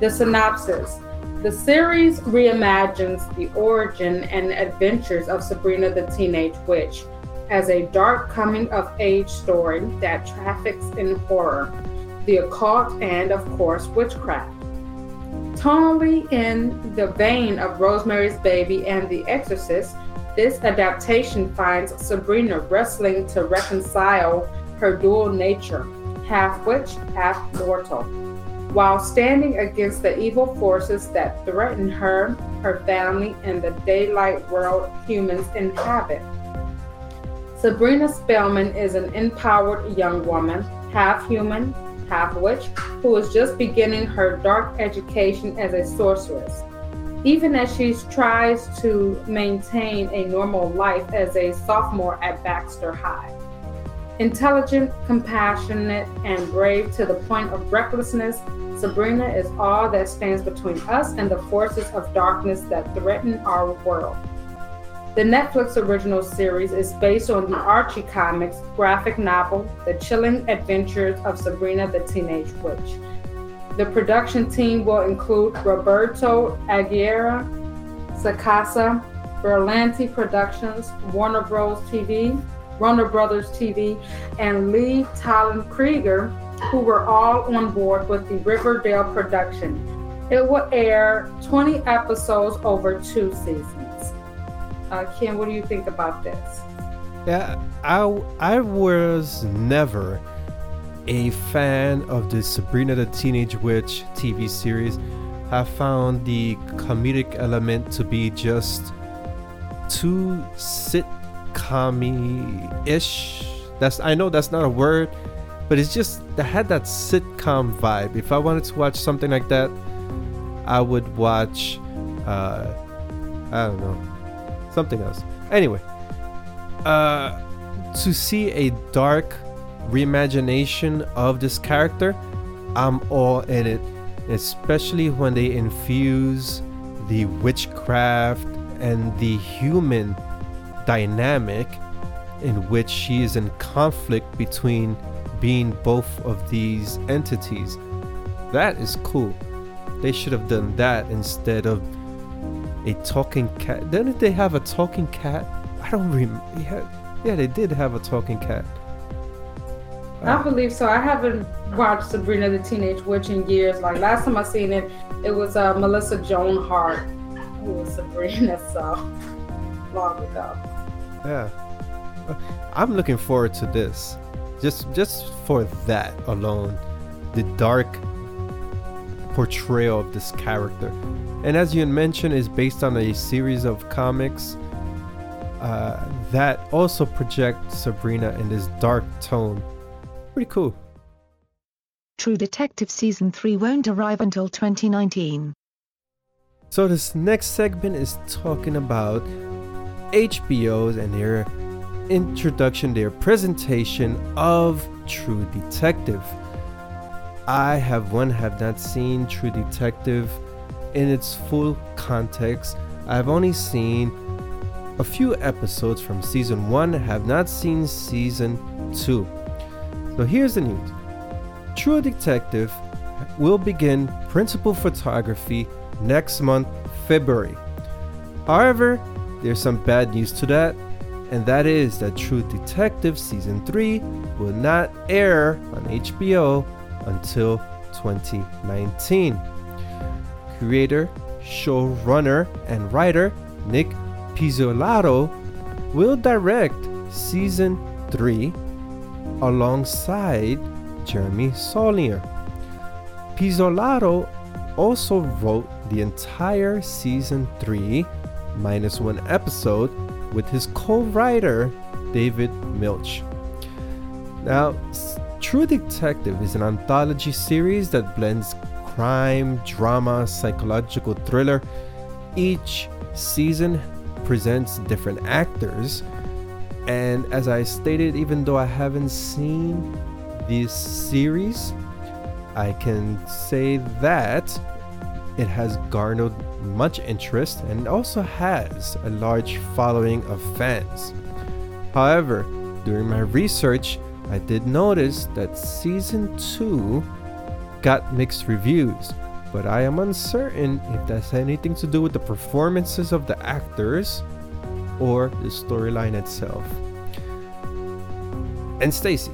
The synopsis The series reimagines the origin and adventures of Sabrina the Teenage Witch as a dark coming of age story that traffics in horror, the occult, and of course, witchcraft. Tonally in the vein of Rosemary's Baby and The Exorcist, this adaptation finds Sabrina wrestling to reconcile her dual nature, half witch, half mortal, while standing against the evil forces that threaten her, her family, and the daylight world humans inhabit. Sabrina Spellman is an empowered young woman, half human, half witch, who is just beginning her dark education as a sorceress. Even as she tries to maintain a normal life as a sophomore at Baxter High. Intelligent, compassionate, and brave to the point of recklessness, Sabrina is all that stands between us and the forces of darkness that threaten our world. The Netflix original series is based on the Archie Comics graphic novel, The Chilling Adventures of Sabrina the Teenage Witch. The production team will include Roberto Aguirre, Sakasa, Berlanti Productions, Warner Bros. TV, Warner Brothers TV, and Lee Toland Krieger, who were all on board with the Riverdale production. It will air 20 episodes over two seasons. Uh, Ken, what do you think about this? Yeah, I, I was never a fan of the Sabrina the Teenage Witch TV series. I found the comedic element to be just too sitcom-ish. That's I know that's not a word, but it's just that had that sitcom vibe. If I wanted to watch something like that, I would watch uh I don't know something else. Anyway, uh to see a dark reimagination of this character, I'm all in it, especially when they infuse the witchcraft and the human dynamic in which she is in conflict between being both of these entities. That is cool. They should have done that instead of a talking cat. Didn't they have a talking cat? I don't remember. Yeah, yeah, they did have a talking cat. I believe so. I haven't watched Sabrina the Teenage Witch in years. Like last time I seen it, it was uh, Melissa Joan Hart who was Sabrina. So long ago. Yeah, I'm looking forward to this. Just just for that alone, the dark portrayal of this character. And as you mentioned, is based on a series of comics uh, that also project Sabrina in this dark tone. Pretty cool. True Detective Season 3 won't arrive until 2019. So, this next segment is talking about HBO's and their introduction, their presentation of True Detective. I have one have not seen True Detective in its full context. I've only seen a few episodes from season 1, have not seen season 2. So here's the news. True Detective will begin principal photography next month, February. However, there's some bad news to that, and that is that True Detective Season 3 will not air on HBO until 2019. Creator, showrunner, and writer Nick Pizzolatto will direct Season 3 alongside Jeremy Saulnier. Pizzolatto also wrote the entire Season 3 minus one episode with his co writer David Milch. Now, True Detective is an anthology series that blends crime, drama, psychological thriller. Each season presents different actors. And as I stated, even though I haven't seen this series, I can say that it has garnered much interest and also has a large following of fans. However, during my research, I did notice that season 2 got mixed reviews, but I am uncertain if that's anything to do with the performances of the actors or the storyline itself. And Stacy,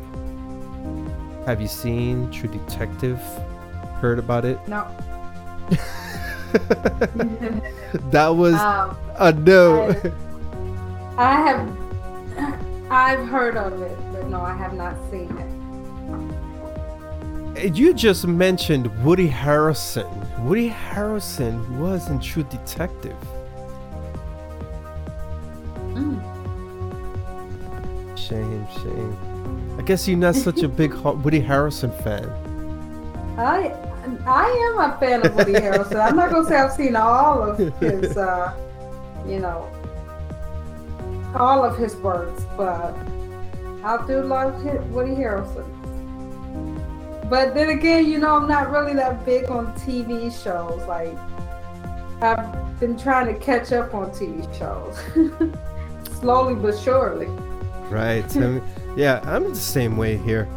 have you seen True Detective? Heard about it? No. that was um, a no. I, I have I've heard of it, but no, I have not seen it. You just mentioned Woody Harrelson. Woody Harrelson was in True Detective. Shame, shame. I guess you're not such a big Woody Harrelson fan. I I am a fan of Woody Harrelson. I'm not gonna say I've seen all of his, uh, you know, all of his works, but I do love Woody Harrelson. But then again, you know, I'm not really that big on TV shows. Like, I've been trying to catch up on TV shows, slowly but surely. Right. yeah, I'm in the same way here.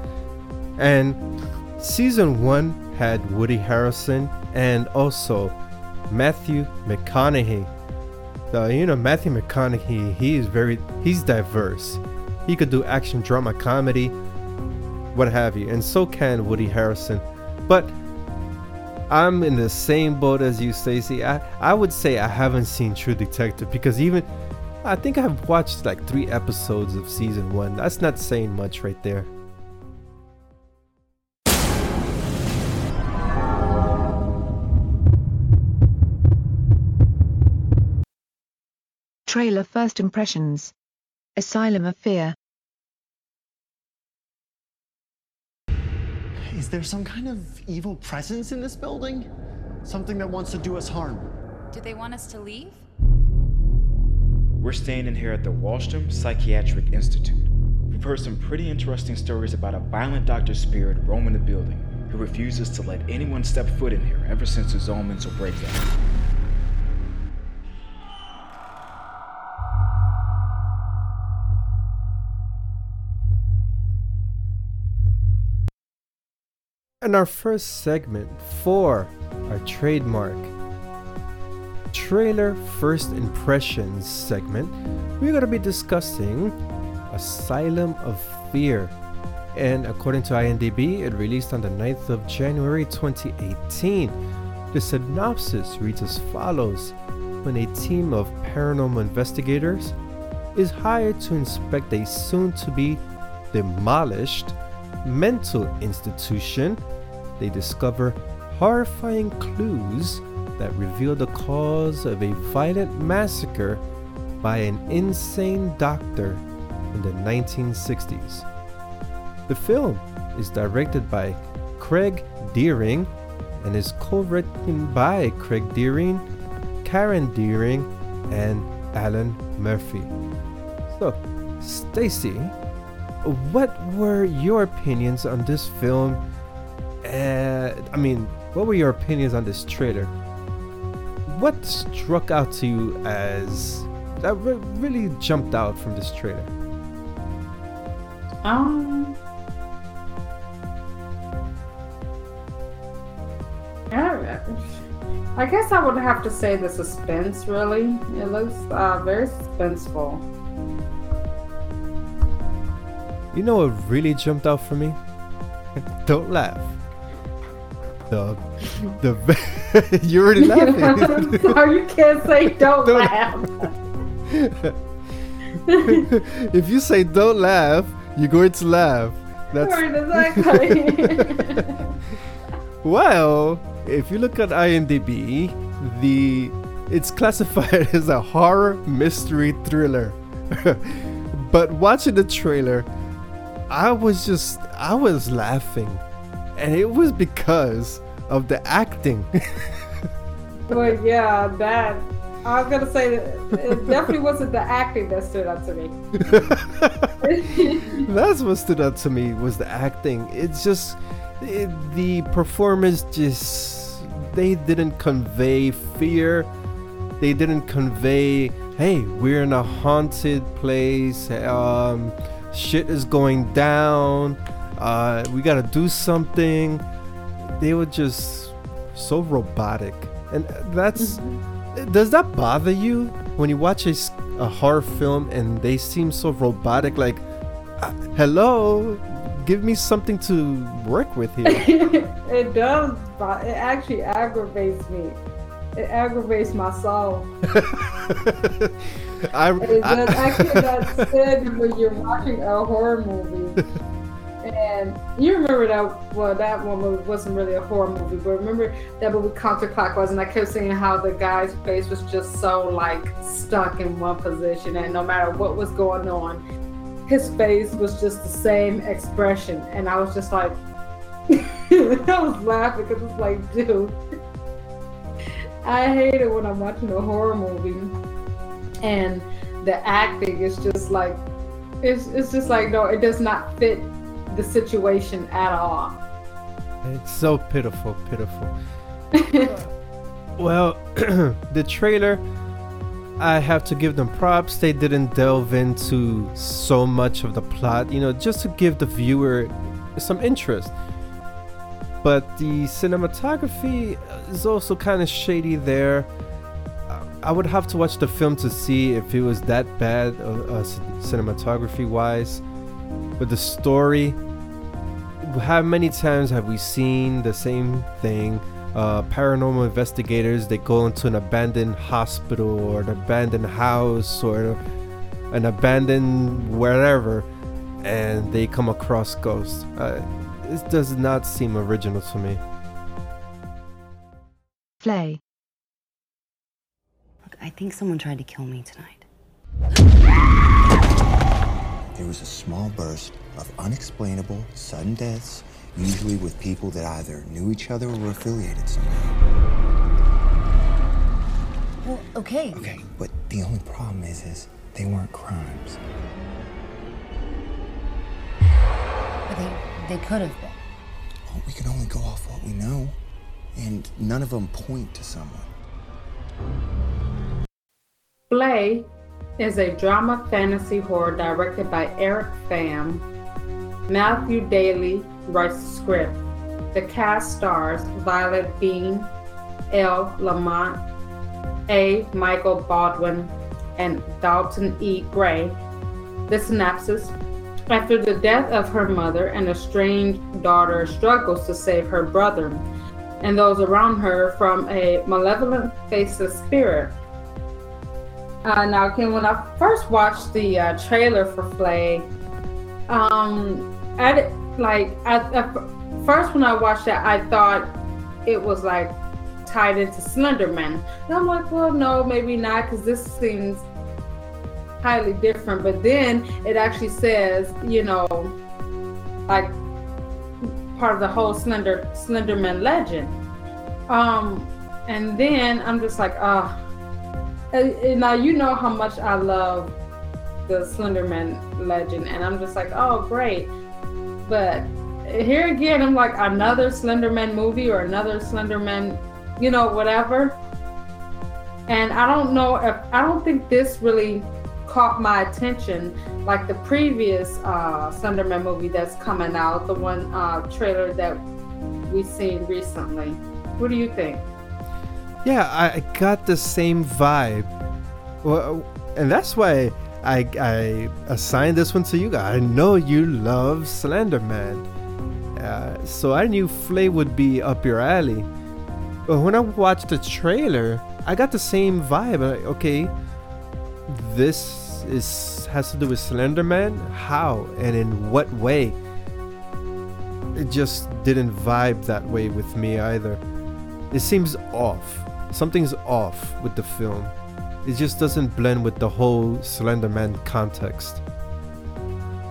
And season one had Woody Harrelson and also Matthew McConaughey. So, you know, Matthew McConaughey, he is very, he's diverse. He could do action, drama, comedy, what have you. And so can Woody Harrelson. But I'm in the same boat as you, Stacy. I, I would say I haven't seen True Detective because even I think I've watched like three episodes of season one. That's not saying much right there. Trailer First Impressions Asylum of Fear Is there some kind of evil presence in this building? Something that wants to do us harm? Do they want us to leave? We're staying in here at the Wallstrom Psychiatric Institute. We've heard some pretty interesting stories about a violent doctor spirit roaming the building who refuses to let anyone step foot in here ever since his own mental breakdown. And our first segment for our trademark trailer first impressions segment, we're going to be discussing Asylum of Fear. And according to IMDb, it released on the 9th of January 2018. The synopsis reads as follows When a team of paranormal investigators is hired to inspect a soon to be demolished mental institution, they discover horrifying clues that revealed the cause of a violent massacre by an insane doctor in the 1960s. The film is directed by Craig Deering and is co-written by Craig Deering, Karen Deering, and Alan Murphy. So, Stacy, what were your opinions on this film? Uh, I mean, what were your opinions on this trailer? What struck out to you as that re- really jumped out from this trailer? Um. I, guess I would have to say the suspense. Really, it looks uh, very suspenseful. You know what really jumped out for me? Don't laugh. The the you already laughing. Sorry, you can't say don't, Don't- laugh. if you say don't laugh, you're going to laugh. That's Right, exactly. well, if you look at IMDb, the it's classified as a horror mystery thriller. but watching the trailer, I was just I was laughing. And it was because of the acting. But yeah, that I was gonna say it definitely wasn't the acting that stood out to me. That's what stood out to me was the acting. It's just it, the performance just they didn't convey fear. They didn't convey, "Hey, we're in a haunted place. Um, shit is going down. Uh, we gotta do something." They were just so robotic, and that's. Does that bother you when you watch a, a horror film and they seem so robotic? Like, uh, hello, give me something to work with here. it does, but it actually aggravates me. It aggravates my soul. I, It I- does actually that's good when you're watching a horror movie. And you remember that well that one movie wasn't really a horror movie, but remember that movie counterclockwise and I kept seeing how the guy's face was just so like stuck in one position and no matter what was going on, his face was just the same expression and I was just like I was laughing because it's like dude I hate it when I'm watching a horror movie and the acting is just like it's, it's just like no it does not fit the situation at all it's so pitiful, pitiful. Well, the trailer, I have to give them props. They didn't delve into so much of the plot, you know, just to give the viewer some interest. But the cinematography is also kind of shady there. I would have to watch the film to see if it was that bad, uh, uh, cinematography wise. But the story how many times have we seen the same thing? Uh, paranormal investigators they go into an abandoned hospital or an abandoned house or an abandoned wherever, and they come across ghosts. Uh, this does not seem original to me. Flay. Look, I think someone tried to kill me tonight. There was a small burst of unexplainable, sudden deaths, usually with people that either knew each other or were affiliated somehow. Well, okay. Okay, but the only problem is, is they weren't crimes. But they, they could have been. Well, we can only go off what we know, and none of them point to someone. Flay is a drama fantasy horror directed by Eric Pham. Matthew Daly writes the script. The cast stars Violet Bean, Elle Lamont, A. Michael Baldwin, and Dalton E. Gray. The synopsis After the death of her mother, an estranged daughter struggles to save her brother and those around her from a malevolent faceless spirit. Uh, now, Ken, when I first watched the uh, trailer for Flay, um, I like I, I, first when I watched it, I thought it was like tied into Slenderman. And I'm like, well, no, maybe not, because this seems highly different. But then it actually says, you know, like part of the whole Slender Slenderman legend. Um, and then I'm just like, ah. Uh, now you know how much I love the Slenderman legend, and I'm just like, oh, great. But here again, I'm like another Slenderman movie or another Slenderman, you know, whatever. And I don't know if I don't think this really caught my attention like the previous uh, Slenderman movie that's coming out, the one uh, trailer that we've seen recently. What do you think? Yeah, I got the same vibe. Well, and that's why I, I assigned this one to you guys. I know you love Slenderman. Uh, so I knew Flay would be up your alley. But when I watched the trailer, I got the same vibe. Okay, this is has to do with Slenderman. How and in what way? It just didn't vibe that way with me either. It seems off. Something's off with the film. It just doesn't blend with the whole Slenderman context.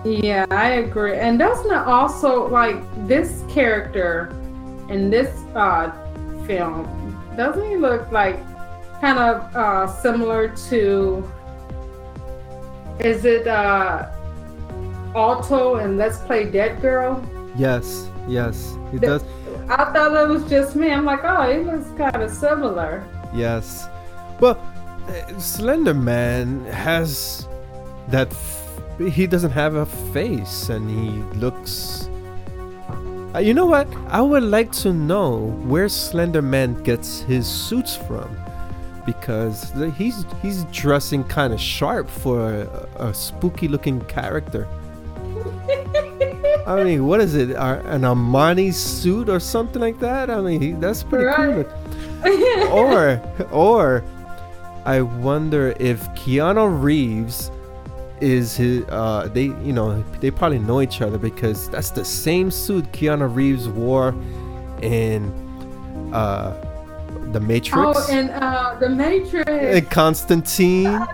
Yeah, I agree. And doesn't it also like this character in this uh, film? Doesn't he look like kind of uh, similar to? Is it uh, Alto and Let's Play Dead Girl? Yes, yes, he the, does. I thought it was just me. I'm like, oh, it looks kind of similar. Yes. Well, Slender Man has that. F- he doesn't have a face, and he looks. Uh, you know what? I would like to know where Slender Man gets his suits from, because he's he's dressing kind of sharp for a, a spooky-looking character. I mean, what is it? An Armani suit or something like that? I mean, that's pretty right. cool. or, or, I wonder if Keanu Reeves is his. Uh, they, you know, they probably know each other because that's the same suit Keanu Reeves wore in uh, the Matrix. Oh, and uh, the Matrix. And Constantine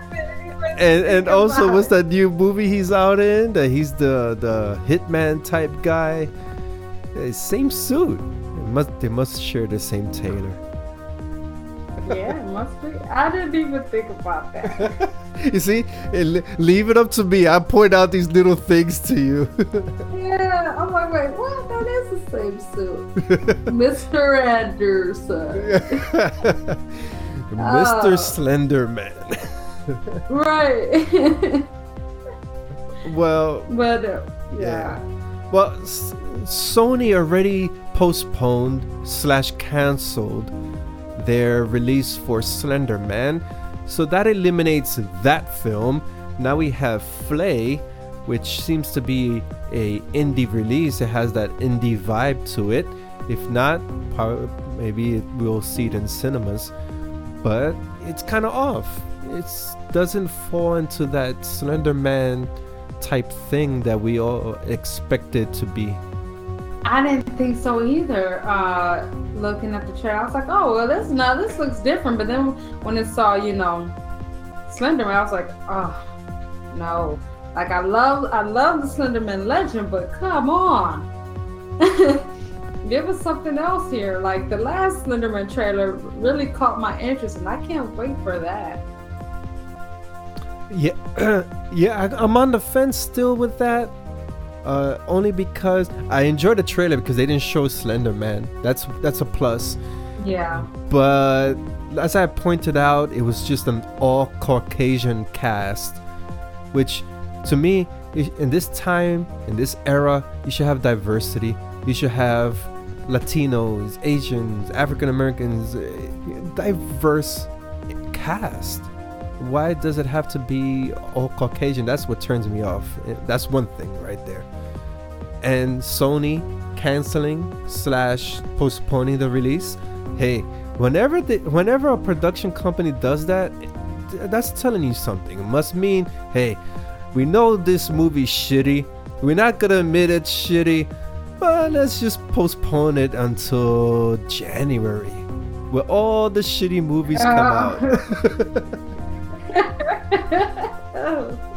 and and also what's that new movie he's out in? That he's the the hitman type guy. Same suit. It must they must share the same tailor. Yeah, it must be. I didn't even think about that. you see, leave it up to me. I point out these little things to you. yeah, I'm like, wait, what? That is the same suit, Mr. Anderson. Mr. Uh, Slenderman right. well. But uh, yeah. yeah. Well, S- Sony already postponed slash canceled their release for Slender Man, so that eliminates that film. Now we have Flay, which seems to be a indie release. It has that indie vibe to it. If not, maybe we'll see it in cinemas. But it's kind of off. It doesn't fall into that Slender Man type thing that we all expected to be. I didn't think so either. Uh, looking at the trailer, I was like, "Oh, well, this now this looks different." But then when it saw, you know, Slenderman, I was like, "Oh, no!" Like I love, I love the Slenderman legend, but come on, give us something else here. Like the last Slenderman trailer really caught my interest, and I can't wait for that. Yeah, yeah, I, I'm on the fence still with that uh, only because I enjoyed the trailer because they didn't show Slender Man. That's that's a plus. Yeah. But as I pointed out, it was just an all Caucasian cast, which to me, in this time, in this era, you should have diversity. You should have Latinos, Asians, African Americans, eh, diverse cast. Why does it have to be all Caucasian? That's what turns me off. Eh, that's one thing right there and Sony canceling slash postponing the release, hey, whenever the whenever a production company does that, that's telling you something. It must mean, hey, we know this movie's shitty. We're not gonna admit it's shitty, but let's just postpone it until January, where all the shitty movies come uh. out.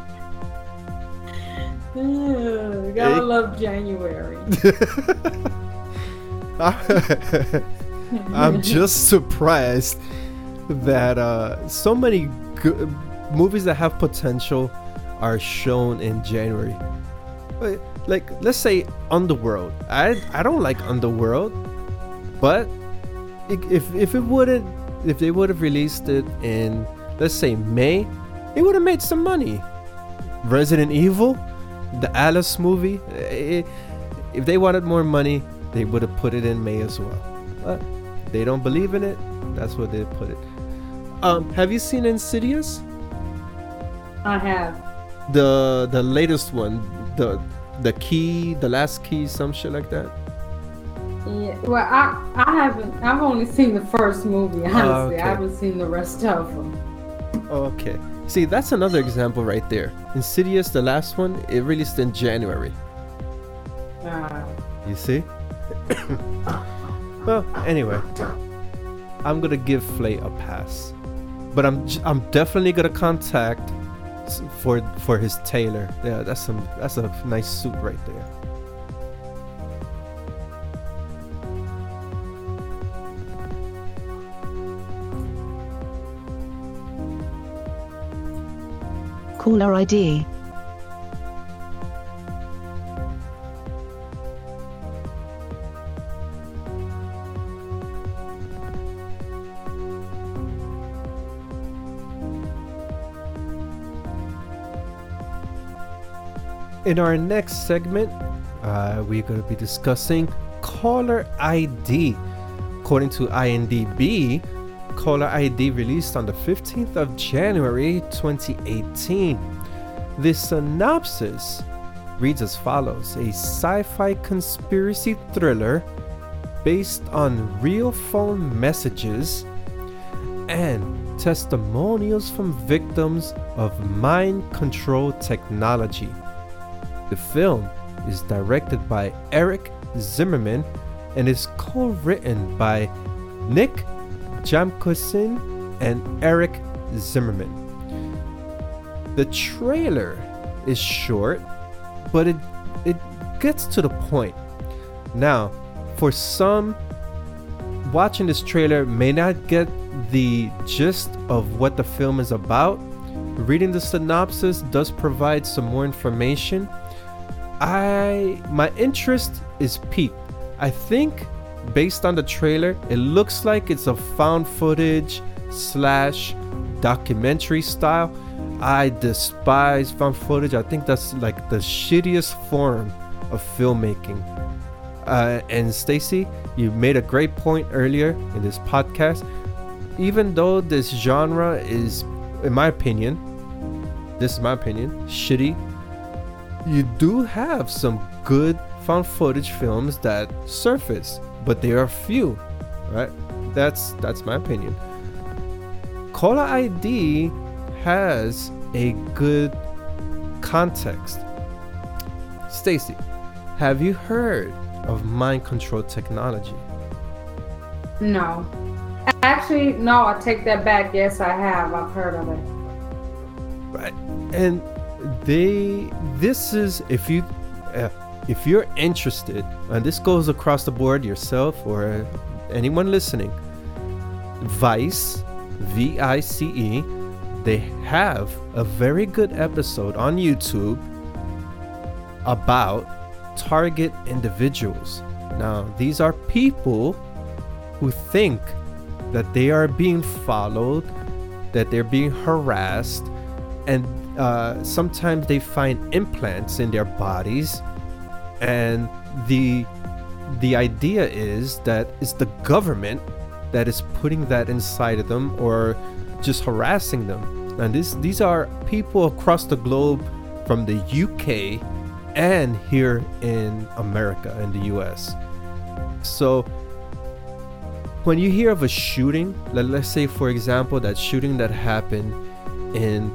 gotta love January. I'm just surprised that uh, so many good movies that have potential are shown in January. Like, let's say Underworld. I I don't like Underworld, but if if it wouldn't, if they would have released it in let's say May, it would have made some money. Resident Evil, the Alice movie, eh, if they wanted more money, they would have put it in May as well. But they don't believe in it. That's where they put it. Um, have you seen Insidious? I have. The the latest one, the the key, the last key, some shit like that. Yeah, well, I I haven't. I've only seen the first movie. Honestly, oh, okay. I haven't seen the rest of them. Okay. See, that's another example right there. Insidious, the last one, it released in January. Uh. You see? well, anyway, I'm gonna give Flay a pass, but I'm I'm definitely gonna contact for for his tailor. Yeah, that's some that's a nice suit right there. Caller ID. In our next segment, uh, we're going to be discussing caller ID. According to IMDb, Caller ID released on the 15th of January 2018. The synopsis reads as follows A sci fi conspiracy thriller based on real phone messages and testimonials from victims of mind control technology. The film is directed by Eric Zimmerman and is co written by Nick Jamkusin and Eric Zimmerman. The trailer is short, but it it gets to the point. Now, for some watching this trailer may not get the gist of what the film is about. Reading the synopsis does provide some more information. I my interest is peaked. I think based on the trailer, it looks like it's a found footage slash documentary style. I despise found footage. I think that's like the shittiest form of filmmaking. Uh, and Stacy, you made a great point earlier in this podcast. Even though this genre is, in my opinion, this is my opinion, shitty, you do have some good found footage films that surface, but they are few, right? That's that's my opinion. Caller ID has a good context. Stacy, have you heard of mind control technology? No. Actually, no, I take that back. Yes, I have. I've heard of it. Right. And they this is if you uh, if you're interested and this goes across the board yourself or anyone listening vice v-i-c-e they have a very good episode on youtube about target individuals. Now these are people who think that they are being followed that they're being harassed and uh, sometimes they find implants in their bodies and the the idea is that it's the government that is putting that inside of them or just harassing them and this these are people across the globe from the UK and here in America in the US so when you hear of a shooting let, let's say for example that shooting that happened in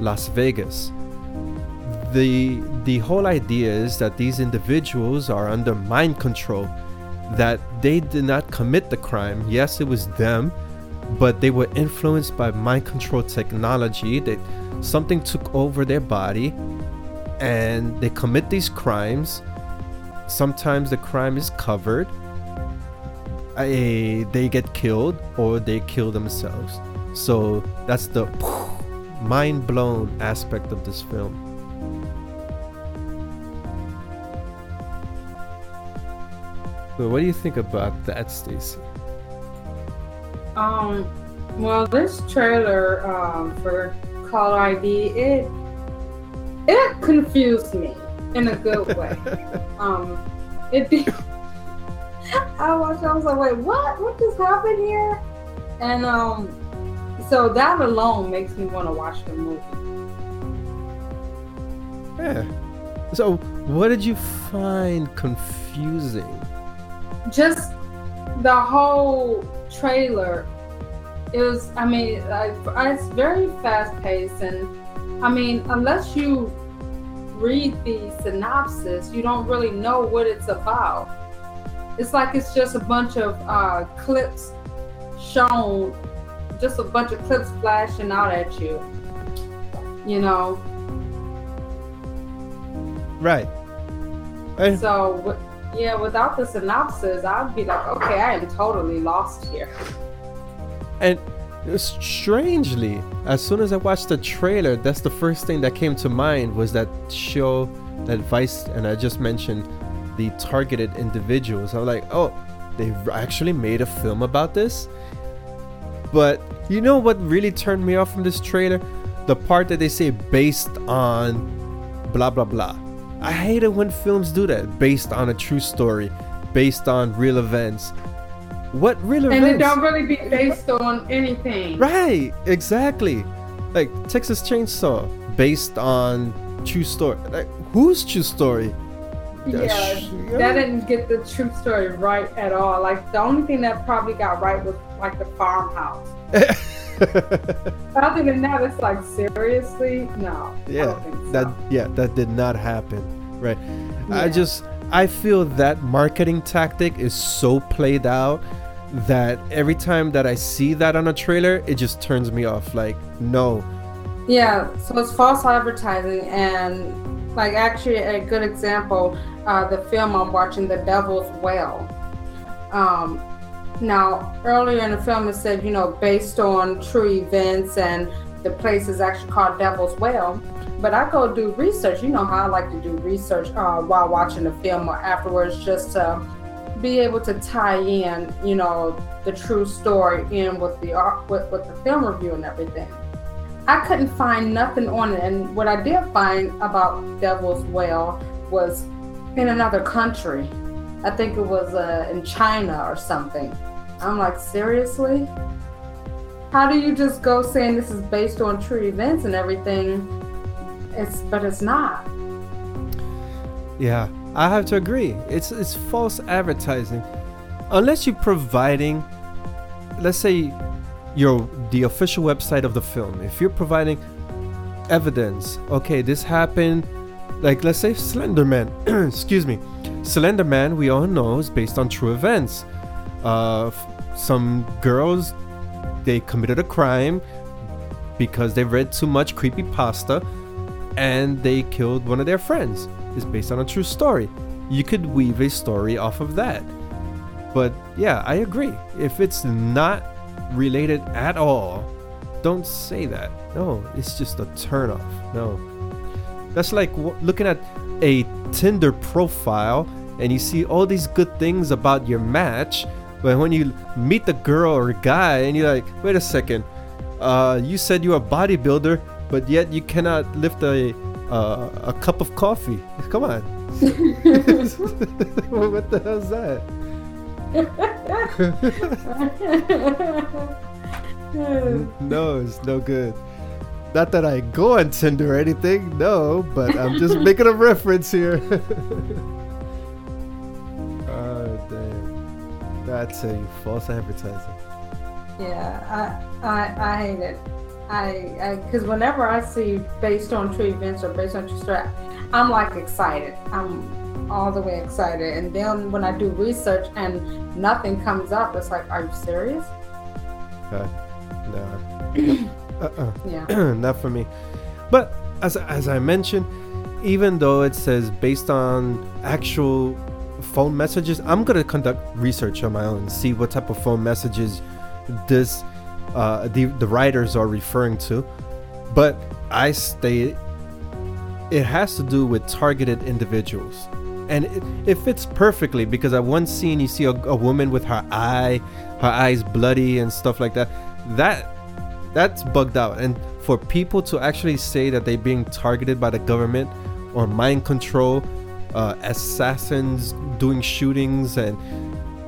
Las Vegas. The the whole idea is that these individuals are under mind control, that they did not commit the crime. Yes, it was them, but they were influenced by mind control technology. That something took over their body, and they commit these crimes. Sometimes the crime is covered. A, they get killed or they kill themselves. So that's the mind blown aspect of this film. So, what do you think about that, Stacy? Um, well, this trailer um, for Caller ID it it confused me in a good way. um, it be, I watched. I was like, wait, what? What just happened here? And um, so that alone makes me want to watch the movie. Yeah. So, what did you find confusing? Just the whole trailer. It was, I mean, it's very fast paced, and I mean, unless you read the synopsis, you don't really know what it's about. It's like it's just a bunch of uh, clips shown just a bunch of clips flashing out at you. You know. Right. And so yeah, without the synopsis, I'd be like, okay, I am totally lost here. And strangely, as soon as I watched the trailer, that's the first thing that came to mind was that show, that Vice, and I just mentioned the targeted individuals. I'm like, oh, they actually made a film about this. But you know what really turned me off from this trailer? The part that they say based on blah blah blah. I hate it when films do that. Based on a true story, based on real events. What real and events? And it don't really be based on anything. Right, exactly. Like Texas Chainsaw, based on true story. Like whose true story? Yeah, that didn't get the true story right at all. Like the only thing that probably got right was like the farmhouse. Other than that, it's like seriously, no. Yeah, so. that yeah, that did not happen. Right. Yeah. I just I feel that marketing tactic is so played out that every time that I see that on a trailer, it just turns me off. Like, no. Yeah, so it's false advertising and like actually a good example, uh, the film I'm watching, The Devil's Well. Um, now, earlier in the film, it said, you know, based on true events, and the place is actually called Devil's Well. But I go do research. You know how I like to do research uh, while watching the film or afterwards, just to be able to tie in, you know, the true story in with the with, with the film review and everything. I couldn't find nothing on it, and what I did find about Devil's Well was in another country. I think it was uh, in China or something. I'm like, seriously? How do you just go saying this is based on true events and everything? It's but it's not. Yeah, I have to agree. It's it's false advertising. Unless you're providing let's say your the official website of the film. If you're providing evidence, okay, this happened like let's say Slenderman, excuse me. Slenderman, we all know, is based on true events. Uh, some girls they committed a crime because they read too much creepy pasta and they killed one of their friends. It's based on a true story. You could weave a story off of that. But yeah, I agree. If it's not related at all, don't say that. No, it's just a turnoff. No. That's like w- looking at a Tinder profile and you see all these good things about your match, but when you meet the girl or guy and you're like, wait a second, uh, you said you're a bodybuilder, but yet you cannot lift a uh, a cup of coffee. Come on. what the hell is that? no, it's no good. Not that I go on Tinder or anything, no, but I'm just making a reference here. oh, damn. That's a false advertising. Yeah, I, I, I hate it. I, because whenever I see based on true events or based on true story, I'm like excited. I'm all the way excited. And then when I do research and nothing comes up, it's like, are you serious? Uh, no. uh-uh. Yeah. Not for me. But as as I mentioned, even though it says based on actual phone messages, I'm gonna conduct research on my own and see what type of phone messages this uh, the the writers are referring to. But I state it has to do with targeted individuals. And it, it fits perfectly because at one scene you see a, a woman with her eye, her eyes bloody and stuff like that. That that's bugged out. And for people to actually say that they're being targeted by the government or mind control, uh, assassins doing shootings, and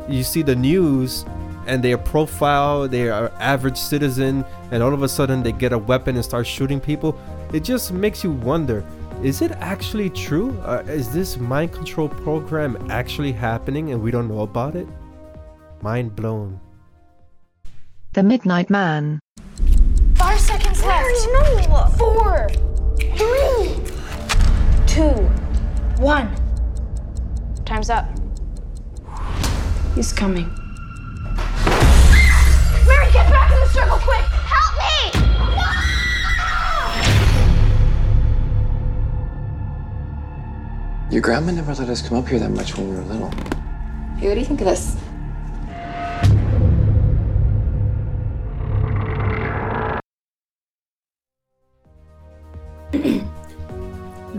you see the news and their profile, they are average citizen, and all of a sudden they get a weapon and start shooting people. It just makes you wonder is it actually true? Uh, is this mind control program actually happening and we don't know about it? Mind blown. The Midnight Man. Five seconds left. No. Four. Three. Two. One. Time's up. He's coming. Mary, get back in the circle quick! Help me! Your grandma never let us come up here that much when we were little. Hey, what do you think of this?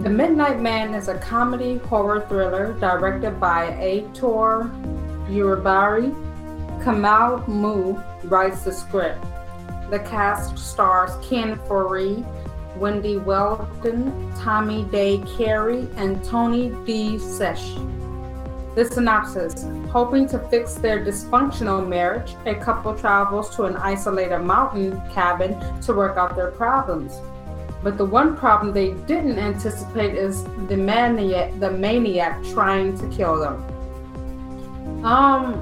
The Midnight Man is a comedy horror thriller directed by Aitor Uribari. Kamal Mu writes the script. The cast stars Ken Foree, Wendy Weldon, Tommy Day Carey, and Tony D. Sesh. The synopsis Hoping to fix their dysfunctional marriage, a couple travels to an isolated mountain cabin to work out their problems. But the one problem they didn't anticipate is the maniac, the maniac trying to kill them. Um,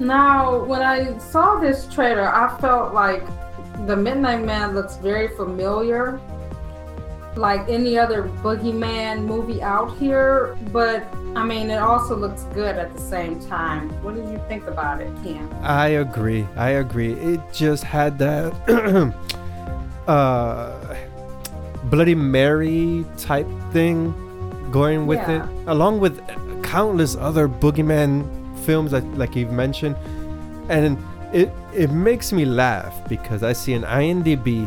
now when I saw this trailer, I felt like the Midnight Man looks very familiar, like any other Boogeyman movie out here. But I mean, it also looks good at the same time. What do you think about it, Cam? I agree. I agree. It just had that uh Bloody Mary type thing going with Yeah. it, along with countless other boogeyman films that, like you've mentioned, and it it makes me laugh because I see an IMDb,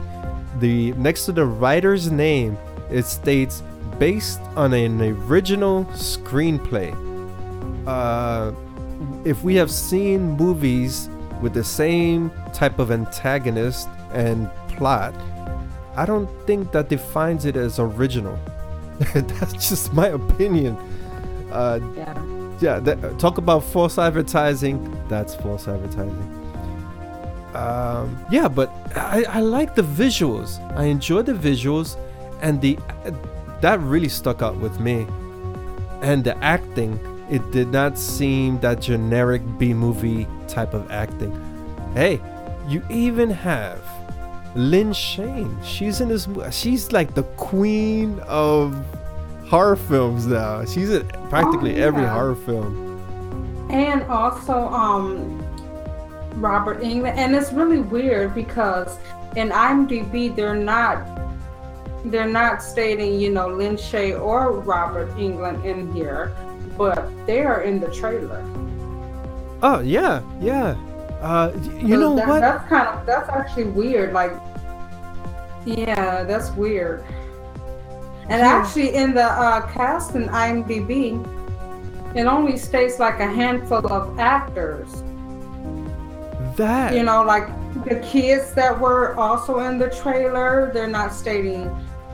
the next to the writer's name, it states based on an original screenplay. Uh, if we have seen movies with the same type of antagonist and plot, I don't think that defines it as original. That's just my opinion. Uh, Yeah. Yeah, that, talk about false advertising. That's false advertising. Um, yeah, but I, I like the visuals. I enjoy the visuals, and the that really stuck out with me. and the acting, it did not seem that generic B movie type of acting. Hey, you even have Lin Shaye. She's in this. She's like the queen of horror films now. She's in practically Oh, yeah. every horror film. and also um Robert Englund and it's really weird because in IMDb they're not they're not stating you know Lin Shaye or Robert Englund in here but they are in the trailer Oh yeah, yeah. Uh, you know that- what? that's kind of that's actually weird like yeah that's weird and actually in the uh, cast in IMDb it only states like a handful of actors. That you know like the kids that were also in the trailer they're not stating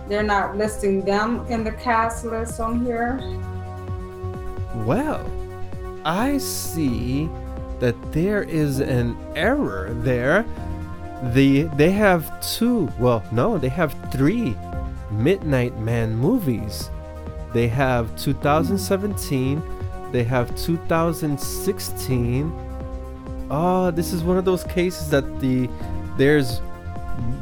they're not listing them in the cast list on here. Well, I see that there is an error there. The they have two, well, no, they have three Midnight Man movies. They have 2017, they have 2016. Oh, this is one of those cases that the there's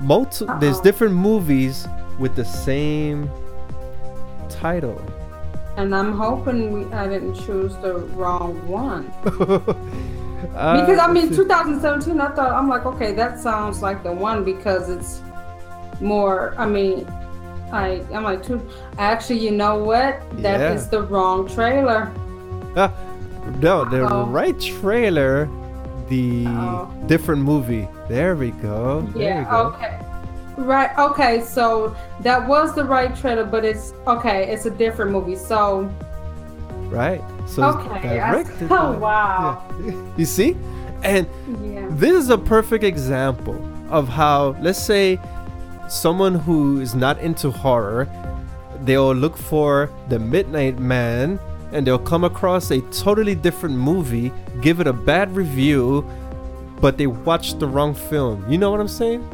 multi there's different movies with the same title. and i'm hoping we, i didn't choose the wrong one Uh, because i mean 2017 i thought i'm like okay that sounds like the one because it's more i mean I, I'm like. Actually, you know what? That is Yeah. the wrong trailer. Ah, no, the Uh-oh. right trailer, the Uh-oh. different movie. There we go. There we Yeah. go. Okay. Right. Okay. So that was the right trailer, but it's okay. It's a different movie. So Right. So Okay, I- oh, wow. yeah. You see, and yeah. this is a perfect example of how, let's say, someone who is not into horror, they'll look for the Midnight Man, and they'll come across a totally different movie, give it a bad review, but they watched the wrong film. You know what I'm saying?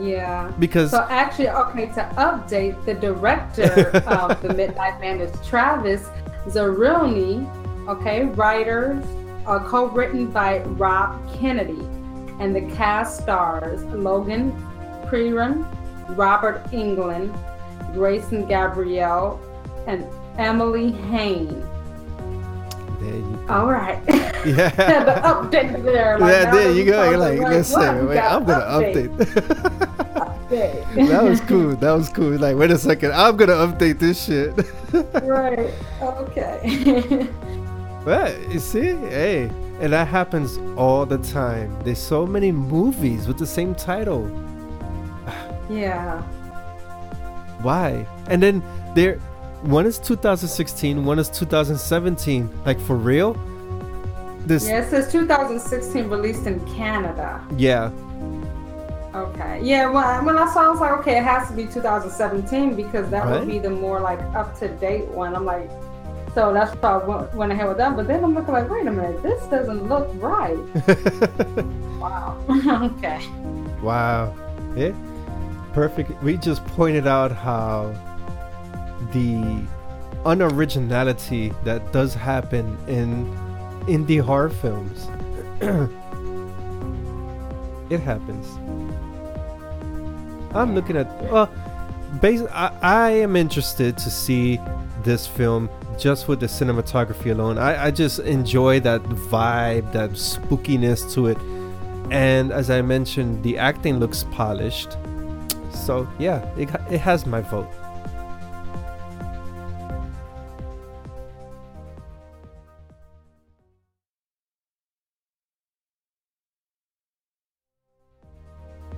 Yeah. Because So actually, okay, to update, the director of The Midnight Man is Travis Zariwny. Okay, writers are uh, co-written by Rob Kennedy, and the cast stars Logan Preran, Robert Englund, Grayson Gabriel, and Emily Haine. there you go. All right. Yeah. the update there. like, yeah, there you go. You're like, like, let's what? say, We wait, I'm gonna update. update. Update. that was cool. That was cool. Like, wait a second, I'm gonna update this shit. right. Okay. But you see, hey, and that happens all the time. There's so many movies with the same title. Yeah. Why? And then there, one is 2016, one is 2017. Like for real? This, Yeah, it says 2016 released in Canada. yeah. Okay. Yeah, when I, when I saw I was like, okay, it has to be 2017 because that Right. would be the more like up to date one. I'm like, so that's why I went, went ahead with that. But then I'm looking like, wait a minute, this doesn't look right. wow. okay. Wow. Yeah. Perfect. We just pointed out how the unoriginality that does happen in indie horror films. it happens. I'm looking at uh, well bas I, I am interested to see this film just with the cinematography alone. I, I just enjoy that vibe, that spookiness to it. And as I mentioned, the acting looks polished. So yeah, it, it has my vote.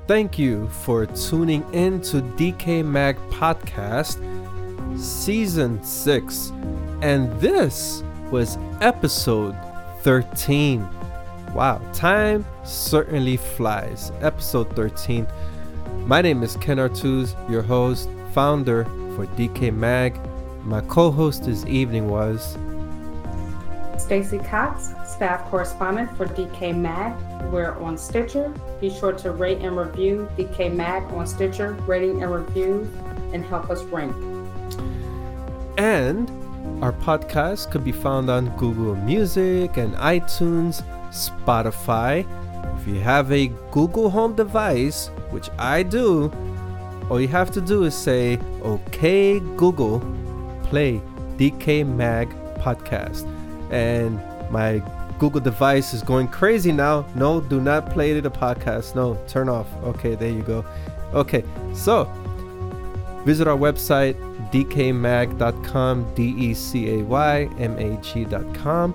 Thank you for tuning in to Decay Mag Podcast Season 6. And this was episode 13. Wow, time certainly flies. Episode 13. My name is Ken Artuz, your host, founder for Decay Mag. My co host this evening was Stacy Cox, staff correspondent for Decay Mag. We're on Stitcher. Be sure to rate and review Decay Mag on Stitcher, rating and review, and help us rank. and Our podcast could be found on Google Music and iTunes, Spotify. If you have a Google Home device, which I do, all you have to do is say, OK, Google, play Decay Mag podcast. And my Google device is going crazy now. No, do not play the podcast. No, turn off. Okay, there you go. Okay, so visit our website decaymag.com, D E C A Y M A G.com,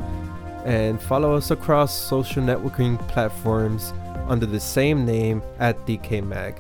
and follow us across social networking platforms under the same name at Decay Mag.